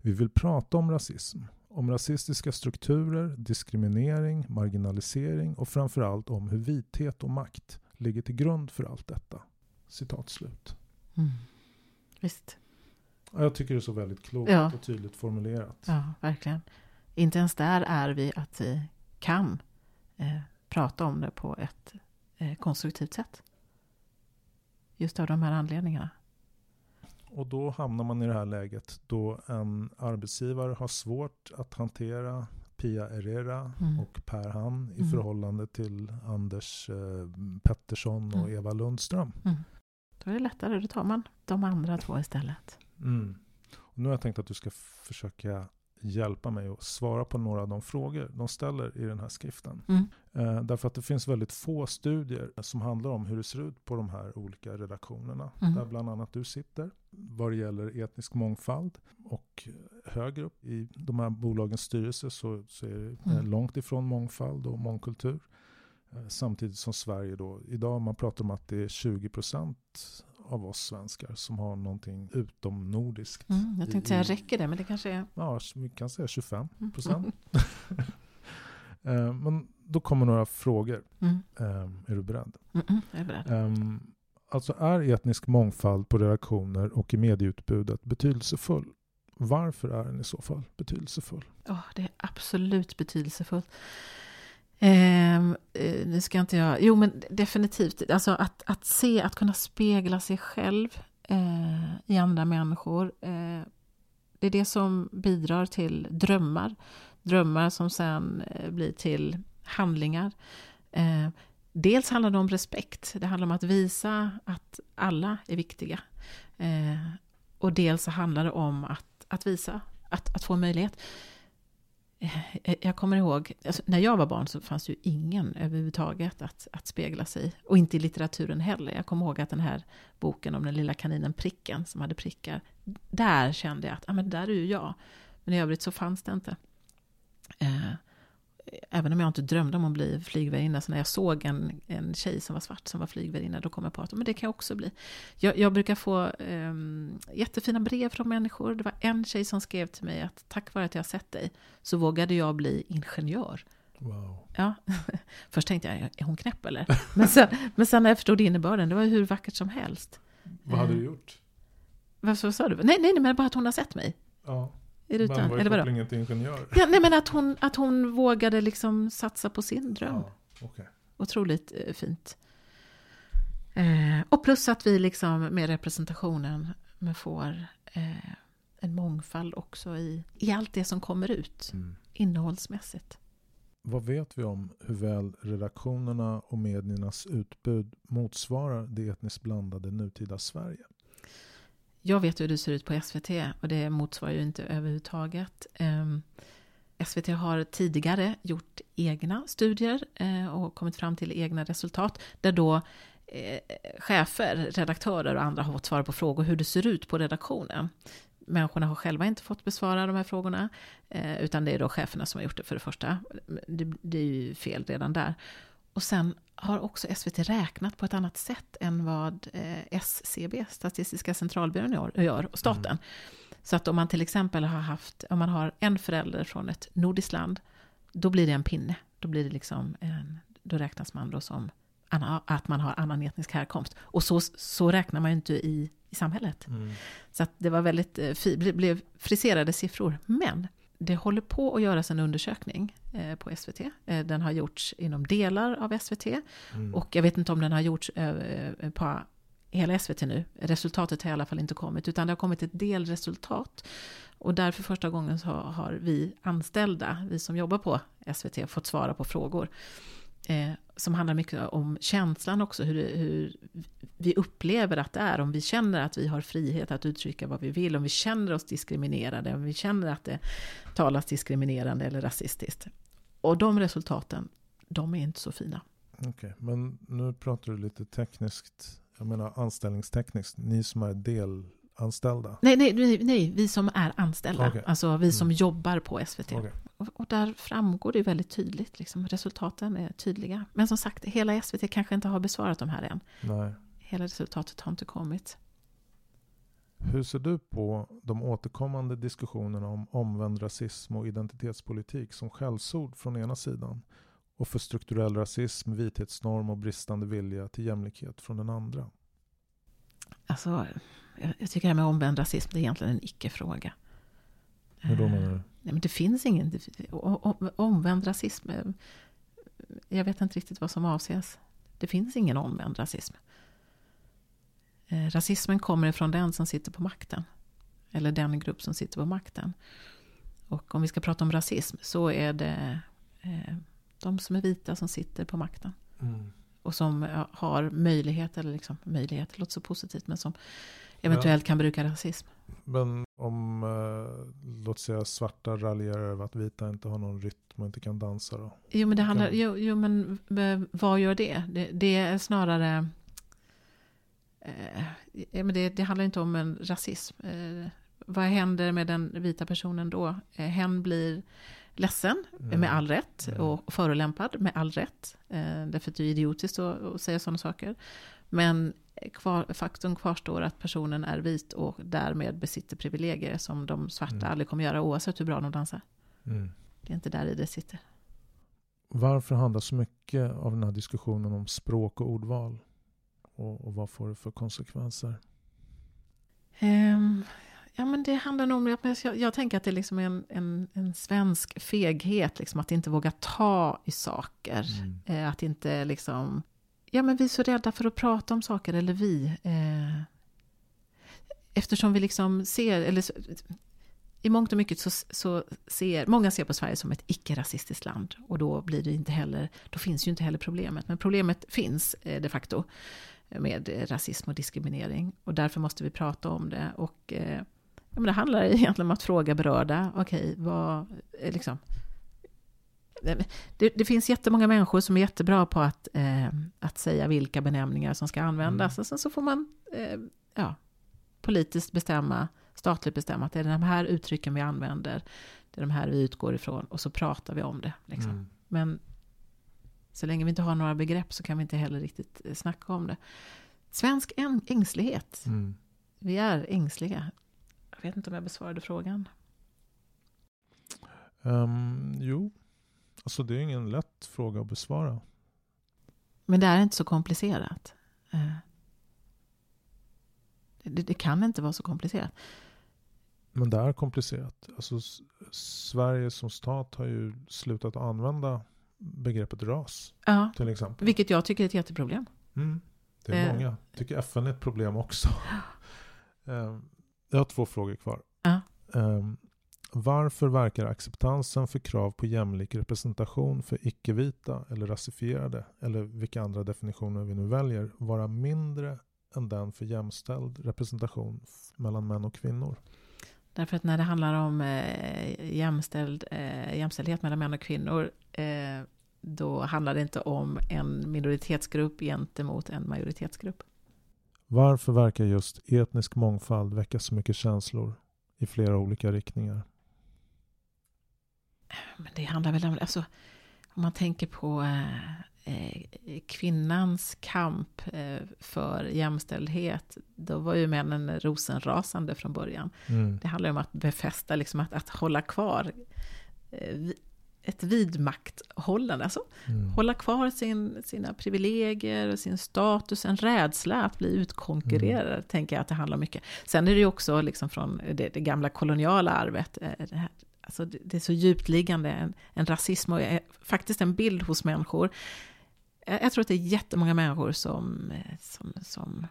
[SPEAKER 1] Vi vill prata om rasism, om rasistiska strukturer, diskriminering, marginalisering och framförallt om hur vithet och makt ligger till grund för allt detta. Citat slut.
[SPEAKER 3] Mm. Visst.
[SPEAKER 1] Ja, Jag tycker det är så väldigt klokt
[SPEAKER 3] Ja.
[SPEAKER 1] och tydligt formulerat.
[SPEAKER 3] Ja, verkligen. Inte ens där är vi att vi kan eh, prata om det på ett eh, konstruktivt sätt. Just av de här anledningarna.
[SPEAKER 1] Och då hamnar man i det här läget då en arbetsgivare har svårt att hantera Pia Herrera
[SPEAKER 3] Mm.
[SPEAKER 1] och Per Han i
[SPEAKER 3] Mm.
[SPEAKER 1] förhållande till Anders eh, Pettersson och
[SPEAKER 3] Mm.
[SPEAKER 1] Eva Lundström.
[SPEAKER 3] Då är det lättare, då tar man de andra två istället.
[SPEAKER 1] Mm. Och nu har jag tänkt att du ska försöka hjälpa mig att svara på några av de frågor de ställer i den här skriften.
[SPEAKER 3] Mm.
[SPEAKER 1] Eh, därför att det finns väldigt få studier som handlar om hur det ser ut på de här olika redaktionerna.
[SPEAKER 3] Mm.
[SPEAKER 1] Där bland annat du sitter. Vad det gäller etnisk mångfald. Och högre upp i de här bolagens styrelse så, så är det
[SPEAKER 3] Mm.
[SPEAKER 1] långt ifrån mångfald och mångkultur. Eh, Samtidigt som Sverige då, idag man pratar om att det är 20% av oss svenskar som har någonting utom nordiskt.
[SPEAKER 3] Mm, jag tänkte säga,
[SPEAKER 1] i-
[SPEAKER 3] räcker det? Men det kanske är...
[SPEAKER 1] Ja, vi kan säga 25
[SPEAKER 3] Mm.
[SPEAKER 1] procent. <laughs> <laughs> Eh, Men då kommer några frågor.
[SPEAKER 3] Mm.
[SPEAKER 1] Eh, Är du beredd?
[SPEAKER 3] Mm, mm, jag är beredd.
[SPEAKER 1] Ehm, Alltså är etnisk mångfald på redaktioner och i medieutbudet betydelsefull? Varför är den i så fall betydelsefull?
[SPEAKER 3] Ja, det är absolut betydelsefullt. Ehm, eh, nu ska inte jag... Jo, men definitivt. Alltså att, att se, att kunna spegla sig själv eh, i andra människor. Eh, det är det som bidrar till drömmar. Drömmar som sen eh, blir till handlingar. Eh, dels handlar det om respekt. Det handlar om att visa att alla är viktiga. Eh, och dels så handlar det om att, att visa, att, att få en möjlighet. Eh, jag kommer ihåg, alltså, när jag var barn så fanns det ju ingen överhuvudtaget att, att spegla sig i. Och inte i litteraturen heller. Jag kommer ihåg att den här boken om den lilla kaninen Pricken som hade prickar. Där kände jag att ah, men där är ju jag. Men i övrigt så fanns det inte. Eh, även om jag inte drömde om att bli flygvärdinna, så när jag såg en, en tjej som var svart som var flygvärdinna, då kom jag på att men det kan jag också bli. Jag, jag brukar få eh, jättefina brev från människor. Det var en tjej som skrev till mig att tack vare att jag sett dig så vågade jag bli ingenjör.
[SPEAKER 1] Wow.
[SPEAKER 3] Ja, <laughs> först tänkte jag, är hon knäpp eller? <laughs> Men sen, men sen när jag förstod innebörden, det var hur vackert som helst.
[SPEAKER 1] Vad hade
[SPEAKER 3] Eh.
[SPEAKER 1] du gjort?
[SPEAKER 3] Vad sa du? Nej, nej, nej, men bara att hon har sett mig
[SPEAKER 1] Ja,
[SPEAKER 3] i rutan.
[SPEAKER 1] men vad är kopplingen till ingenjör?
[SPEAKER 3] Ja, nej, men att hon, att hon vågade liksom satsa på sin dröm.
[SPEAKER 1] Ja, okej.
[SPEAKER 3] Otroligt eh, fint. Eh, och plus att vi liksom med representationen får eh, en mångfald också i, i allt det som kommer ut
[SPEAKER 1] Mm.
[SPEAKER 3] innehållsmässigt.
[SPEAKER 1] Vad vet vi om hur väl redaktionerna och mediernas utbud motsvarar det etniskt blandade nutida Sverige?
[SPEAKER 3] Jag vet hur det ser ut på SVT och det motsvarar ju inte överhuvudtaget. Ehm, SVT har tidigare gjort egna studier eh, och kommit fram till egna resultat där då eh, chefer, redaktörer och andra har fått svara på frågor hur det ser ut på redaktionen. Människorna har själva inte fått besvara de här frågorna, eh, utan det är då cheferna som har gjort det för det första. Det, det är ju fel redan där. Och sen har också SVT räknat på ett annat sätt än vad eh, SCB, Statistiska centralbyrån, gör- och staten. Så att om man till exempel har haft, om man har en förälder från ett nordiskt land, då blir det en pinne. Då blir det liksom en, då räknas man då som att man har annan etnisk härkomst. Och så, så räknar man ju inte i, i samhället.
[SPEAKER 1] Mm.
[SPEAKER 3] Så att det var väldigt eh, blev friserade siffror. Men det håller på att göras en undersökning eh, på SVT. Eh, den har gjorts inom delar av SVT.
[SPEAKER 1] Mm.
[SPEAKER 3] Och jag vet inte om den har gjorts eh, på hela SVT nu. Resultatet har i alla fall inte kommit, utan det har kommit ett delresultat. Och därför första gången så har vi anställda, vi som jobbar på SVT, fått svara på frågor. Eh, som handlar mycket om känslan också, hur, hur vi upplever att det är. Om vi känner att vi har frihet att uttrycka vad vi vill, om vi känner oss diskriminerade, om vi känner att det talas diskriminerande eller rasistiskt. Och de resultaten, de är inte så fina.
[SPEAKER 1] Okej, men nu pratar du lite tekniskt. Jag menar anställningstekniskt. Ni som är del delanställda.
[SPEAKER 3] Nej, nej, nej, nej, vi som är anställda.
[SPEAKER 1] Okej.
[SPEAKER 3] Alltså vi som
[SPEAKER 1] Mm.
[SPEAKER 3] jobbar på SVT. Och, och där framgår det väldigt tydligt. Liksom, resultaten är tydliga. Men som sagt, hela SVT kanske inte har besvarat de här än.
[SPEAKER 1] Nej.
[SPEAKER 3] Hela resultatet har inte kommit.
[SPEAKER 1] Hur ser du på de återkommande diskussionerna om omvänd rasism och identitetspolitik som skällsord från ena sidan och för strukturell rasism, vithetsnorm och bristande vilja till jämlikhet från den andra?
[SPEAKER 3] Alltså, jag, tycker det här med omvänd rasism, det är egentligen en icke-fråga.
[SPEAKER 1] Hur då
[SPEAKER 3] Eh,
[SPEAKER 1] menar du?
[SPEAKER 3] Nej, men det finns ingen det- omvänd rasism. eh, Jag vet inte riktigt vad som avses. Det finns ingen omvänd rasism. Eh, Rasismen kommer ifrån den som sitter på makten. Eller den grupp som sitter på makten. Och om vi ska prata om rasism så är det eh, de som är vita som sitter på makten.
[SPEAKER 1] Mm.
[SPEAKER 3] Och som eh, har möjlighet, eller liksom möjlighet, det låter så positivt, men som eventuellt kan bruka rasism.
[SPEAKER 1] Men om, eh, låt säga svarta raljerar över att vita inte har någon rytm och inte kan dansa då?
[SPEAKER 3] Jo, men det handlar,
[SPEAKER 1] Kan-
[SPEAKER 3] jo, jo, men eh, vad gör det? Det, det är snarare... Eh, men det, det handlar inte om en rasism. Eh, vad händer med den vita personen då? Eh, hen blir ledsen,
[SPEAKER 1] Mm.
[SPEAKER 3] med all rätt,
[SPEAKER 1] Mm.
[SPEAKER 3] och förolämpad, med all rätt. Eh, därför att det är idiotiskt att, att säga sådana saker. Men kvar, faktum kvarstår att personen är vit och därmed besitter privilegier som de svarta
[SPEAKER 1] Mm.
[SPEAKER 3] aldrig kommer göra oavsett hur bra de dansar.
[SPEAKER 1] Mm.
[SPEAKER 3] Det är inte där i det sitter.
[SPEAKER 1] Varför handlar så mycket av den här diskussionen om språk och ordval? Och, och vad får det för konsekvenser?
[SPEAKER 3] Ehm, ja, men det handlar nog om... Jag, jag, jag tänker att det är liksom en, en, en svensk feghet, liksom, att inte våga ta i saker.
[SPEAKER 1] Mm.
[SPEAKER 3] Eh, att inte liksom... Ja, men vi är så rädda för att prata om saker, eller vi. Eh, eftersom vi liksom ser... Eller I mångt och mycket så, så ser... Många ser på Sverige som ett icke-rasistiskt land. Och då blir det inte heller... Då finns ju inte heller problemet. Men problemet finns eh, de facto med rasism och diskriminering. Och därför måste vi prata om det. Och eh, ja, men det handlar egentligen om att fråga berörda. Okej, vad... Eh, liksom, det, det finns jättemånga människor som är jättebra på att, eh, att säga vilka benämningar som ska användas.
[SPEAKER 1] Mm.
[SPEAKER 3] Och sen så får man eh, ja, politiskt bestämma, statligt bestämma att det är de här uttrycken vi använder. Det är de här vi utgår ifrån och så pratar vi om det. Liksom.
[SPEAKER 1] Mm.
[SPEAKER 3] Men så länge vi inte har några begrepp så kan vi inte heller riktigt eh, snacka om det. Svensk äng- ängslighet.
[SPEAKER 1] Mm.
[SPEAKER 3] Vi är ängsliga. Jag vet inte om jag besvarade frågan.
[SPEAKER 1] Ehm, jo, alltså det är ingen lätt fråga att besvara.
[SPEAKER 3] Men det är inte så komplicerat. Eh, Det, det kan inte vara så komplicerat.
[SPEAKER 1] Men det är komplicerat. Alltså, Sverige som stat har ju slutat använda begreppet ras
[SPEAKER 3] Ja,
[SPEAKER 1] till exempel.
[SPEAKER 3] vilket jag tycker är ett jätteproblem.
[SPEAKER 1] Mm. Det är
[SPEAKER 3] Eh.
[SPEAKER 1] många. Tycker FN är ett problem också. <gasps> Ehm, Jag har två frågor kvar.
[SPEAKER 3] Ja.
[SPEAKER 1] Ehm, Varför verkar acceptansen för krav på jämlik representation för icke-vita eller rasifierade, eller vilka andra definitioner vi nu väljer, vara mindre än den för jämställd representation mellan män och kvinnor?
[SPEAKER 3] Därför att när det handlar om eh, jämställd, eh, jämställdhet mellan män och kvinnor, eh, då handlar det inte om en minoritetsgrupp gentemot en majoritetsgrupp.
[SPEAKER 1] Varför verkar just etnisk mångfald väcka så mycket känslor i flera olika riktningar?
[SPEAKER 3] Men det handlar väl om, alltså, om man tänker på eh, eh, kvinnans kamp eh, för jämställdhet, då var ju männen rosenrasande från början.
[SPEAKER 1] Mm.
[SPEAKER 3] Det handlar om att befästa, liksom att, att hålla kvar. Eh, ett vidmakthållande, alltså
[SPEAKER 1] Mm.
[SPEAKER 3] hålla kvar sin, sina privilegier och sin status, en rädsla att bli utkonkurrerad, tänker jag att det handlar mycket. Sen är det ju också liksom från det, det gamla koloniala arvet, eh, det, här, alltså det, är så djupt liggande, en, en rasism och faktiskt en bild hos människor. Jag, tror att det är jättemånga människor som, eh, som, som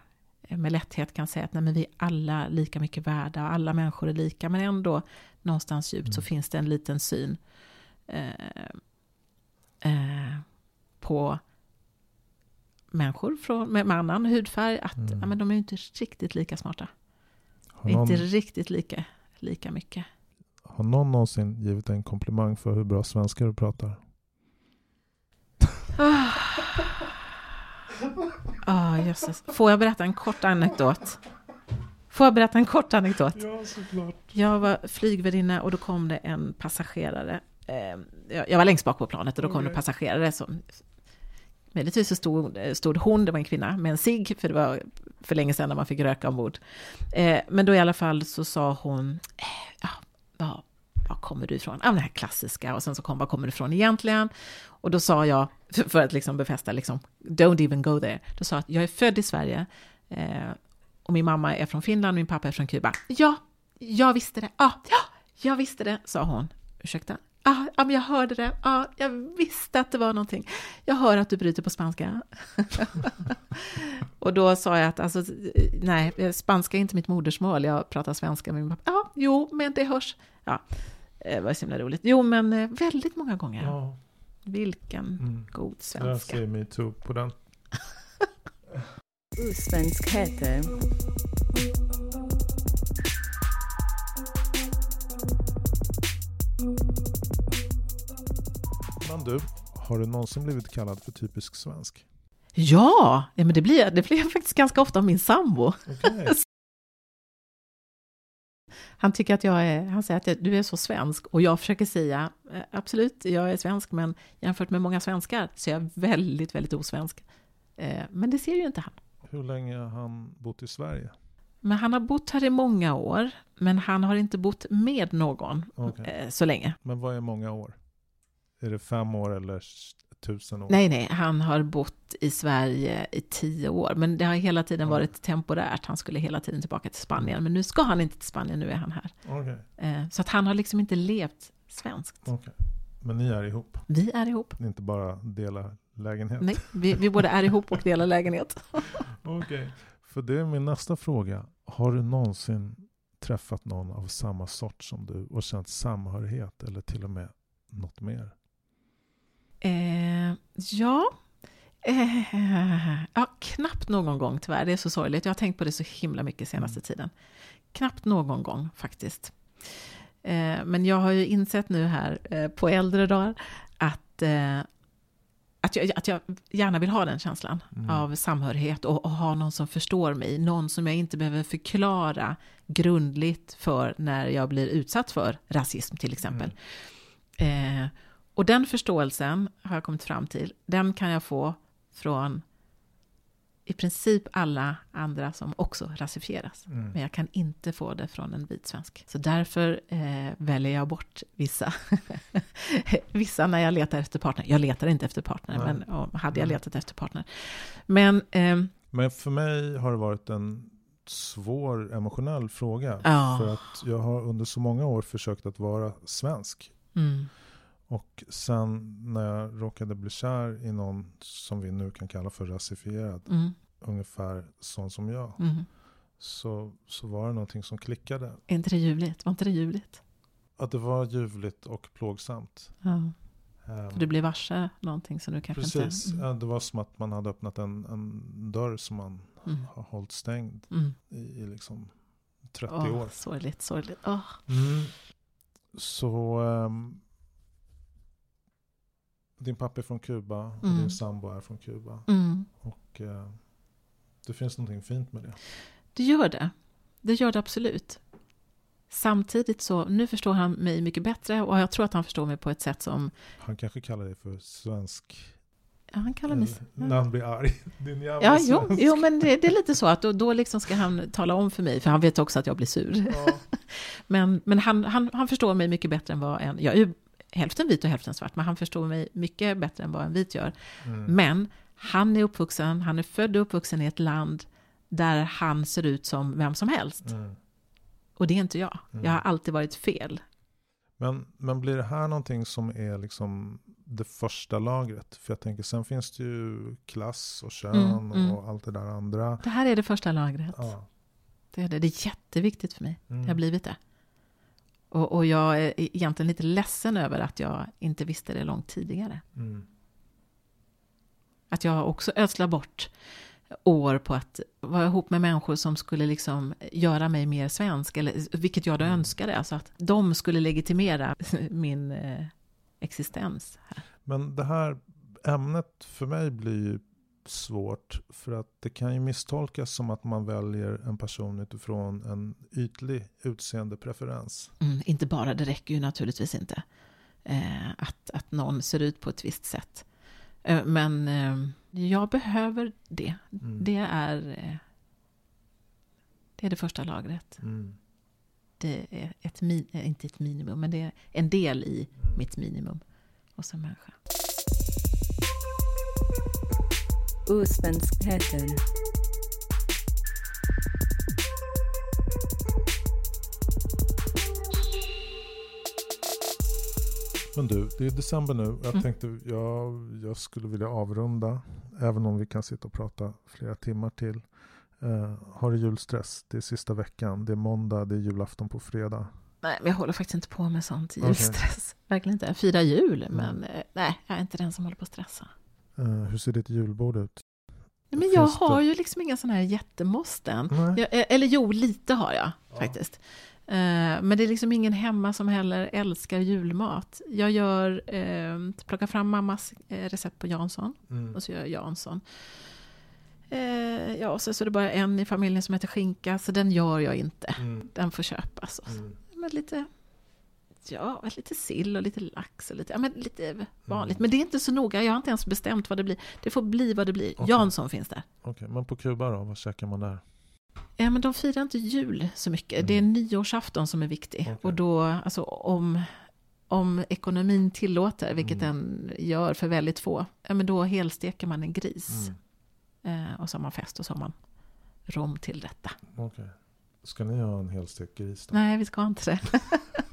[SPEAKER 3] med lätthet kan säga att nej, men vi är alla lika mycket värda, alla människor är lika, men ändå någonstans djupt så
[SPEAKER 1] Mm.
[SPEAKER 3] finns det en liten syn eh, eh, på människor från, med, med annan hudfärg, att
[SPEAKER 1] Mm.
[SPEAKER 3] ja, men de är inte riktigt lika smarta.
[SPEAKER 1] Någon,
[SPEAKER 3] Inte riktigt lika, lika mycket.
[SPEAKER 1] Har någon någonsin givit en komplimang för hur bra svenska du pratar?
[SPEAKER 3] Ah, ah, jösses. Får jag berätta en kort anekdot? Får jag berätta en kort anekdot?
[SPEAKER 1] Ja, såklart.
[SPEAKER 3] Jag var flygvärdinna och då kom det en passagerare. Eh, jag var längst bak på planet och då kom det en
[SPEAKER 1] Okej.
[SPEAKER 3] passagerare som... Möjligtvis så stod, stod hon, det var en kvinna, med en cigg, för det var för länge sedan när man fick röka ombord. Eh, men då i alla fall så sa hon, eh, ja, var, var kommer du ifrån? Ja, det här klassiska. Och sen så kom, var kommer du ifrån egentligen? Och då sa jag, för, för att liksom befästa, liksom, don't even go there. Då sa jag att jag är född i Sverige, eh, och min mamma är från Finland och min pappa är från Kuba. Ja, jag visste det. Ja, ja, jag visste det, sa hon. Ursäkta? Ja, ja, men jag hörde det. Ja, jag visste att det var någonting. Jag hör att du bryter på spanska. <laughs> och då sa jag att alltså, nej, spanska är inte mitt modersmål. Jag pratar svenska med min pappa. Ja, jo, men det hörs. Ja, det var så himla roligt. Jo, men eh, väldigt många gånger.
[SPEAKER 1] Ja.
[SPEAKER 3] Vilken
[SPEAKER 1] Mm.
[SPEAKER 3] god
[SPEAKER 1] Jag
[SPEAKER 3] svenska.
[SPEAKER 1] säger metoo på den. <laughs>
[SPEAKER 2] Osvenskheter.
[SPEAKER 1] Men du, har du någonsin blivit kallad för typisk svensk?
[SPEAKER 3] Ja, ja men det blir, det blir jag <laughs> faktiskt ganska ofta av min sambo.
[SPEAKER 1] Okej. <laughs>
[SPEAKER 3] Han tycker att jag är, han säger att jag- du är så svensk och jag försöker säga eh, absolut, jag är svensk men jämfört med många svenskar så är jag väldigt, väldigt osvensk. Eh, Men det ser ju inte han.
[SPEAKER 1] Hur länge har han bott i Sverige?
[SPEAKER 3] Men han har bott här i många år, men han har inte bott med någon
[SPEAKER 1] Okej.
[SPEAKER 3] eh, så länge.
[SPEAKER 1] Men vad är många år? Är det fem år eller tusen år?
[SPEAKER 3] Nej, nej, han har bott i Sverige i tio år, men det har hela tiden varit temporärt. Han skulle hela tiden tillbaka till Spanien, men nu ska han inte till Spanien, nu är han här.
[SPEAKER 1] Okej,
[SPEAKER 3] Eh, Så att han har liksom inte levt svenskt.
[SPEAKER 1] okej. Men ni är ihop?
[SPEAKER 3] Vi är ihop.
[SPEAKER 1] Ni inte bara delar lägenhet?
[SPEAKER 3] Nej, vi, vi både är ihop och delar lägenhet. <laughs>
[SPEAKER 1] Okej. För det är min nästa fråga. Har du någonsin träffat någon av samma sort som du och känt samhörighet eller till och med något mer?
[SPEAKER 3] Eh, ja. Eh, ja, knappt någon gång tyvärr. Det är så sorgligt. Jag har tänkt på det så himla mycket senaste
[SPEAKER 1] Mm.
[SPEAKER 3] tiden. Knappt någon gång faktiskt. Eh, men jag har ju insett nu här eh, på äldre dagar att, eh, att, jag, att jag gärna vill ha den känslan
[SPEAKER 1] Mm.
[SPEAKER 3] av samhörighet och, och ha någon som förstår mig. Någon som jag inte behöver förklara grundligt för när jag blir utsatt för rasism till exempel. Eh, och den förståelsen har jag kommit fram till, den kan jag få från i princip alla andra som också rasifieras.
[SPEAKER 1] Mm.
[SPEAKER 3] Men jag kan inte få det från en vit svensk. Så därför eh, väljer jag bort vissa. <laughs> vissa när jag letar efter partner. Jag letar inte efter partner,
[SPEAKER 1] Nej.
[SPEAKER 3] men och hade jag
[SPEAKER 1] Nej.
[SPEAKER 3] letat efter partner. Men ehm,
[SPEAKER 1] Men för mig har det varit en svår emotionell fråga.
[SPEAKER 3] Ja.
[SPEAKER 1] För att jag har under så många år försökt att vara svensk.
[SPEAKER 3] mm,
[SPEAKER 1] Och sen när jag råkade bli kär i någon som vi nu kan kalla för rasifierad,
[SPEAKER 3] mm,
[SPEAKER 1] ungefär sån som jag,
[SPEAKER 3] mm.
[SPEAKER 1] så, så var det någonting som klickade.
[SPEAKER 3] Är inte det ljuvligt? Var inte det ljuvligt?
[SPEAKER 1] Att det var ljuvligt och plågsamt.
[SPEAKER 3] Ja. För du blir varse någonting som du kanske
[SPEAKER 1] Precis,
[SPEAKER 3] inte...
[SPEAKER 1] ja, det var som att man hade öppnat en, en dörr som man
[SPEAKER 3] Mm.
[SPEAKER 1] har hållit stängd
[SPEAKER 3] Mm.
[SPEAKER 1] i, i liksom 30
[SPEAKER 3] Åh,
[SPEAKER 1] år.
[SPEAKER 3] sorgligt, sorgligt.
[SPEAKER 1] Mm. Så ehm, din pappa är från Kuba och
[SPEAKER 3] Mm.
[SPEAKER 1] din sambo är från Kuba.
[SPEAKER 3] Mm.
[SPEAKER 1] Och eh, det finns någonting fint med det.
[SPEAKER 3] Det gör det. Det gör det absolut. Samtidigt så, nu förstår han mig mycket bättre och jag tror att han förstår mig på ett sätt som,
[SPEAKER 1] Han kanske kallar dig för svensk.
[SPEAKER 3] ja, han kallar mig...
[SPEAKER 1] eller, när han blir arg. <laughs> Din jävla
[SPEAKER 3] Ja, jo,
[SPEAKER 1] svensk.
[SPEAKER 3] jo men det, det är lite så att då, då liksom ska han tala om för mig, för han vet också att jag blir sur.
[SPEAKER 1] Ja. <laughs>
[SPEAKER 3] Men, men han, han, han förstår mig mycket bättre än vad en... Jag är ju hälften vit och hälften svart, men han förstår mig mycket bättre än vad en vit gör.
[SPEAKER 1] Mm.
[SPEAKER 3] Men han är uppvuxen, han är född och uppvuxen i ett land där han ser ut som vem som helst.
[SPEAKER 1] Mm.
[SPEAKER 3] Och det är inte jag.
[SPEAKER 1] Mm.
[SPEAKER 3] Jag har alltid varit fel.
[SPEAKER 1] Men, men blir det här någonting som är liksom det första lagret? För jag tänker sen finns det ju klass och kön
[SPEAKER 3] Mm, mm.
[SPEAKER 1] och allt det där andra.
[SPEAKER 3] Det här är det första lagret.
[SPEAKER 1] Ja.
[SPEAKER 3] Det är, det. det är jätteviktigt för mig.
[SPEAKER 1] Mm.
[SPEAKER 3] Det har blivit det. Och, och jag är egentligen lite ledsen över att jag inte visste det långt tidigare.
[SPEAKER 1] Mm.
[SPEAKER 3] Att jag också ödslar bort år på att vara ihop med människor som skulle liksom göra mig mer svensk, eller, vilket jag då
[SPEAKER 1] Mm.
[SPEAKER 3] önskade. Alltså att de skulle legitimera <laughs> min eh, existens här.
[SPEAKER 1] Men det här ämnet för mig blir ju svårt. För att det kan ju misstolkas som att man väljer en person utifrån en ytlig utseendepreferens.
[SPEAKER 3] Mm, inte bara, det räcker ju naturligtvis inte. Eh, att, att någon ser ut på ett visst sätt. Eh, men eh, jag behöver det.
[SPEAKER 1] Mm.
[SPEAKER 3] Det är, eh, det är det första lagret.
[SPEAKER 1] Mm.
[SPEAKER 3] Det är ett, min, eh, inte ett minimum, men det är en del i
[SPEAKER 1] Mm.
[SPEAKER 3] mitt minimum hos en människa.
[SPEAKER 2] Osvenskheter.
[SPEAKER 1] Men du, det är december nu. Jag
[SPEAKER 3] Mm.
[SPEAKER 1] tänkte jag, jag skulle vilja avrunda. Även om vi kan sitta och prata flera timmar till. Eh, har du julstress? Det är sista veckan. Det är måndag, det är julafton på fredag.
[SPEAKER 3] Nej, men jag håller faktiskt inte på med sånt julstress. Verkligen inte. Jag firar jul,
[SPEAKER 1] Mm.
[SPEAKER 3] men eh, nej, jag är inte den som håller på att stressa.
[SPEAKER 1] Eh, hur ser ditt julbord ut?
[SPEAKER 3] Nej, men jag
[SPEAKER 1] Finns det-
[SPEAKER 3] har ju liksom inga sådana här jättemåsten. Jag, eh, eller jo, lite har jag
[SPEAKER 1] Ja.
[SPEAKER 3] faktiskt. Eh, Men det är liksom ingen hemma som heller älskar julmat. Jag gör, eh, plockar fram mammas recept på Jansson
[SPEAKER 1] Mm.
[SPEAKER 3] och så gör jag Jansson. Ja, och så så är det bara en i familjen som heter skinka, så den gör jag inte.
[SPEAKER 1] Mm.
[SPEAKER 3] Den får köpas.
[SPEAKER 1] Mm.
[SPEAKER 3] Men lite, ja, lite sill och lite lax och lite, ja, men lite vanligt.
[SPEAKER 1] Mm.
[SPEAKER 3] Men det är inte så noga, jag har inte ens bestämt vad det blir. Det får bli vad det blir.
[SPEAKER 1] Okej.
[SPEAKER 3] Jansson finns där.
[SPEAKER 1] Okej, men på Kuba då? Vad käkar man där?
[SPEAKER 3] Ja, men de firar inte jul så mycket. Det är
[SPEAKER 1] Mm.
[SPEAKER 3] nyårsafton som är viktig.
[SPEAKER 1] Okej.
[SPEAKER 3] Och då, alltså om, om ekonomin tillåter, vilket
[SPEAKER 1] Mm.
[SPEAKER 3] den gör för väldigt få, ja, men då helsteker man en gris.
[SPEAKER 1] Mm.
[SPEAKER 3] Eh, och så har man fest och så har man rom till detta.
[SPEAKER 1] Okej. Ska ni ha en helstekt gris då?
[SPEAKER 3] Nej, vi ska inte det. <laughs>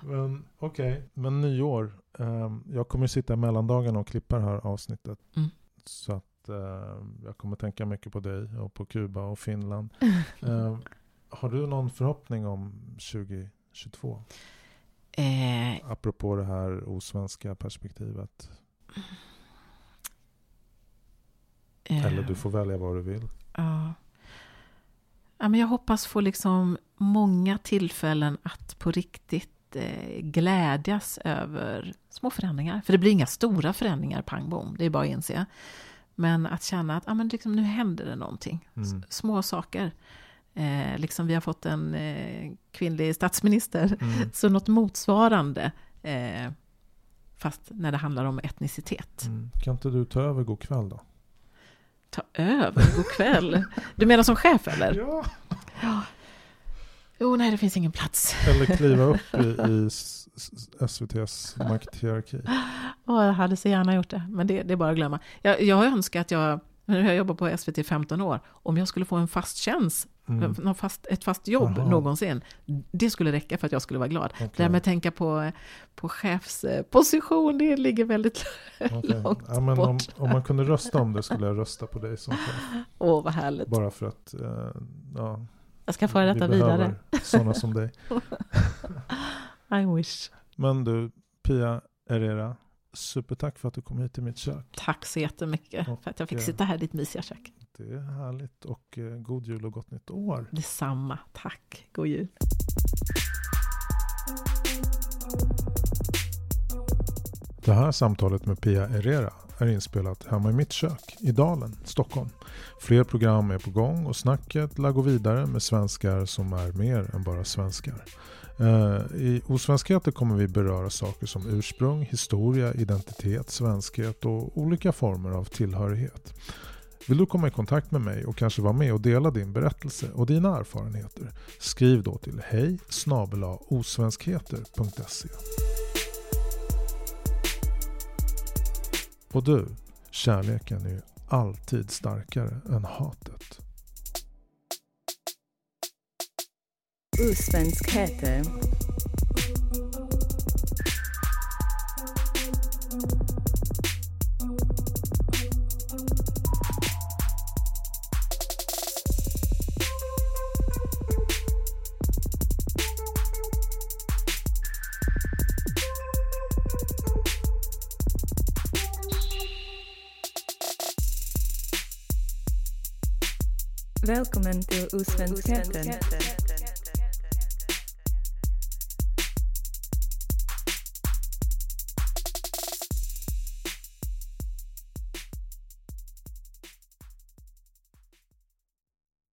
[SPEAKER 1] Men okej, men nyår. ehm, jag kommer sitta i mellandagarna och klippa det här avsnittet.
[SPEAKER 3] Mm.
[SPEAKER 1] Så att ehm, jag kommer tänka mycket på dig och på Kuba och Finland. <laughs> Ehm, har du någon förhoppning om 2022?
[SPEAKER 3] Eh,
[SPEAKER 1] Apropå det här osvenska perspektivet.
[SPEAKER 3] eh,
[SPEAKER 1] Eller du får välja vad du vill.
[SPEAKER 3] Ja. Ja men jag hoppas få liksom många tillfällen att på riktigt eh, glädjas över små förändringar. För det blir inga stora förändringar, pang bom, det är bara att inse. Men att känna att ah, men liksom, nu händer det någonting.
[SPEAKER 1] Mm.
[SPEAKER 3] Små saker. Eh, liksom vi har fått en eh, kvinnlig statsminister.
[SPEAKER 1] Mm. <laughs>
[SPEAKER 3] Så något motsvarande. Eh, fast när det handlar om etnicitet.
[SPEAKER 1] Mm. Kan inte du ta över god kväll då?
[SPEAKER 3] Ta över, god kväll. Du menar som chef eller?
[SPEAKER 1] Ja.
[SPEAKER 3] Ja. Jo, nej, det finns ingen plats.
[SPEAKER 1] Eller kliva upp i, i SVTs makthierarki.
[SPEAKER 3] Åh, jag hade så gärna gjort det, men det, det är bara att glömma. Jag, jag önskar att jag, nu har jag jobbat på SVT i 15 år, om jag skulle få en fast tjänst,
[SPEAKER 1] Mm.
[SPEAKER 3] fast, ett fast jobb
[SPEAKER 1] Jaha.
[SPEAKER 3] någonsin, det skulle räcka för att jag skulle vara glad.
[SPEAKER 1] Okej.
[SPEAKER 3] Det här med att tänka på, på chefsposition, det ligger väldigt <laughs>
[SPEAKER 1] Okej.
[SPEAKER 3] långt
[SPEAKER 1] ja, men om,
[SPEAKER 3] bort.
[SPEAKER 1] om man kunde rösta om det skulle jag rösta på dig som chef.
[SPEAKER 3] Åh, vad härligt.
[SPEAKER 1] Bara för att eh, ja,
[SPEAKER 3] Jag ska föra detta
[SPEAKER 1] vi
[SPEAKER 3] vidare.
[SPEAKER 1] sådana som dig. <laughs>
[SPEAKER 3] I wish.
[SPEAKER 1] Men du, Pia Herrera, supertack för att du kom hit till mitt kök.
[SPEAKER 3] Tack så jättemycket
[SPEAKER 1] Och,
[SPEAKER 3] för att jag fick
[SPEAKER 1] eh,
[SPEAKER 3] sitta här i ditt mysiga kök.
[SPEAKER 1] Det är härligt och eh, god jul och gott nytt år.
[SPEAKER 3] Detsamma. Tack. God jul.
[SPEAKER 1] Det här samtalet med Pia Herrera är inspelat hemma i mitt kök i Dalen, Stockholm. Fler program är på gång och snacket lär gå vidare med svenskar som är mer än bara svenskar. Eh, I Osvenskheter kommer vi beröra saker som ursprung, historia, identitet, svenskhet och olika former av tillhörighet. Vill du komma i kontakt med mig och kanske vara med och dela din berättelse och dina erfarenheter? Skriv då till hej osvenskheter.se Och du, kärleken är ju alltid starkare än hatet.
[SPEAKER 2] Osvenskheter. Välkommen till Osvenskheter.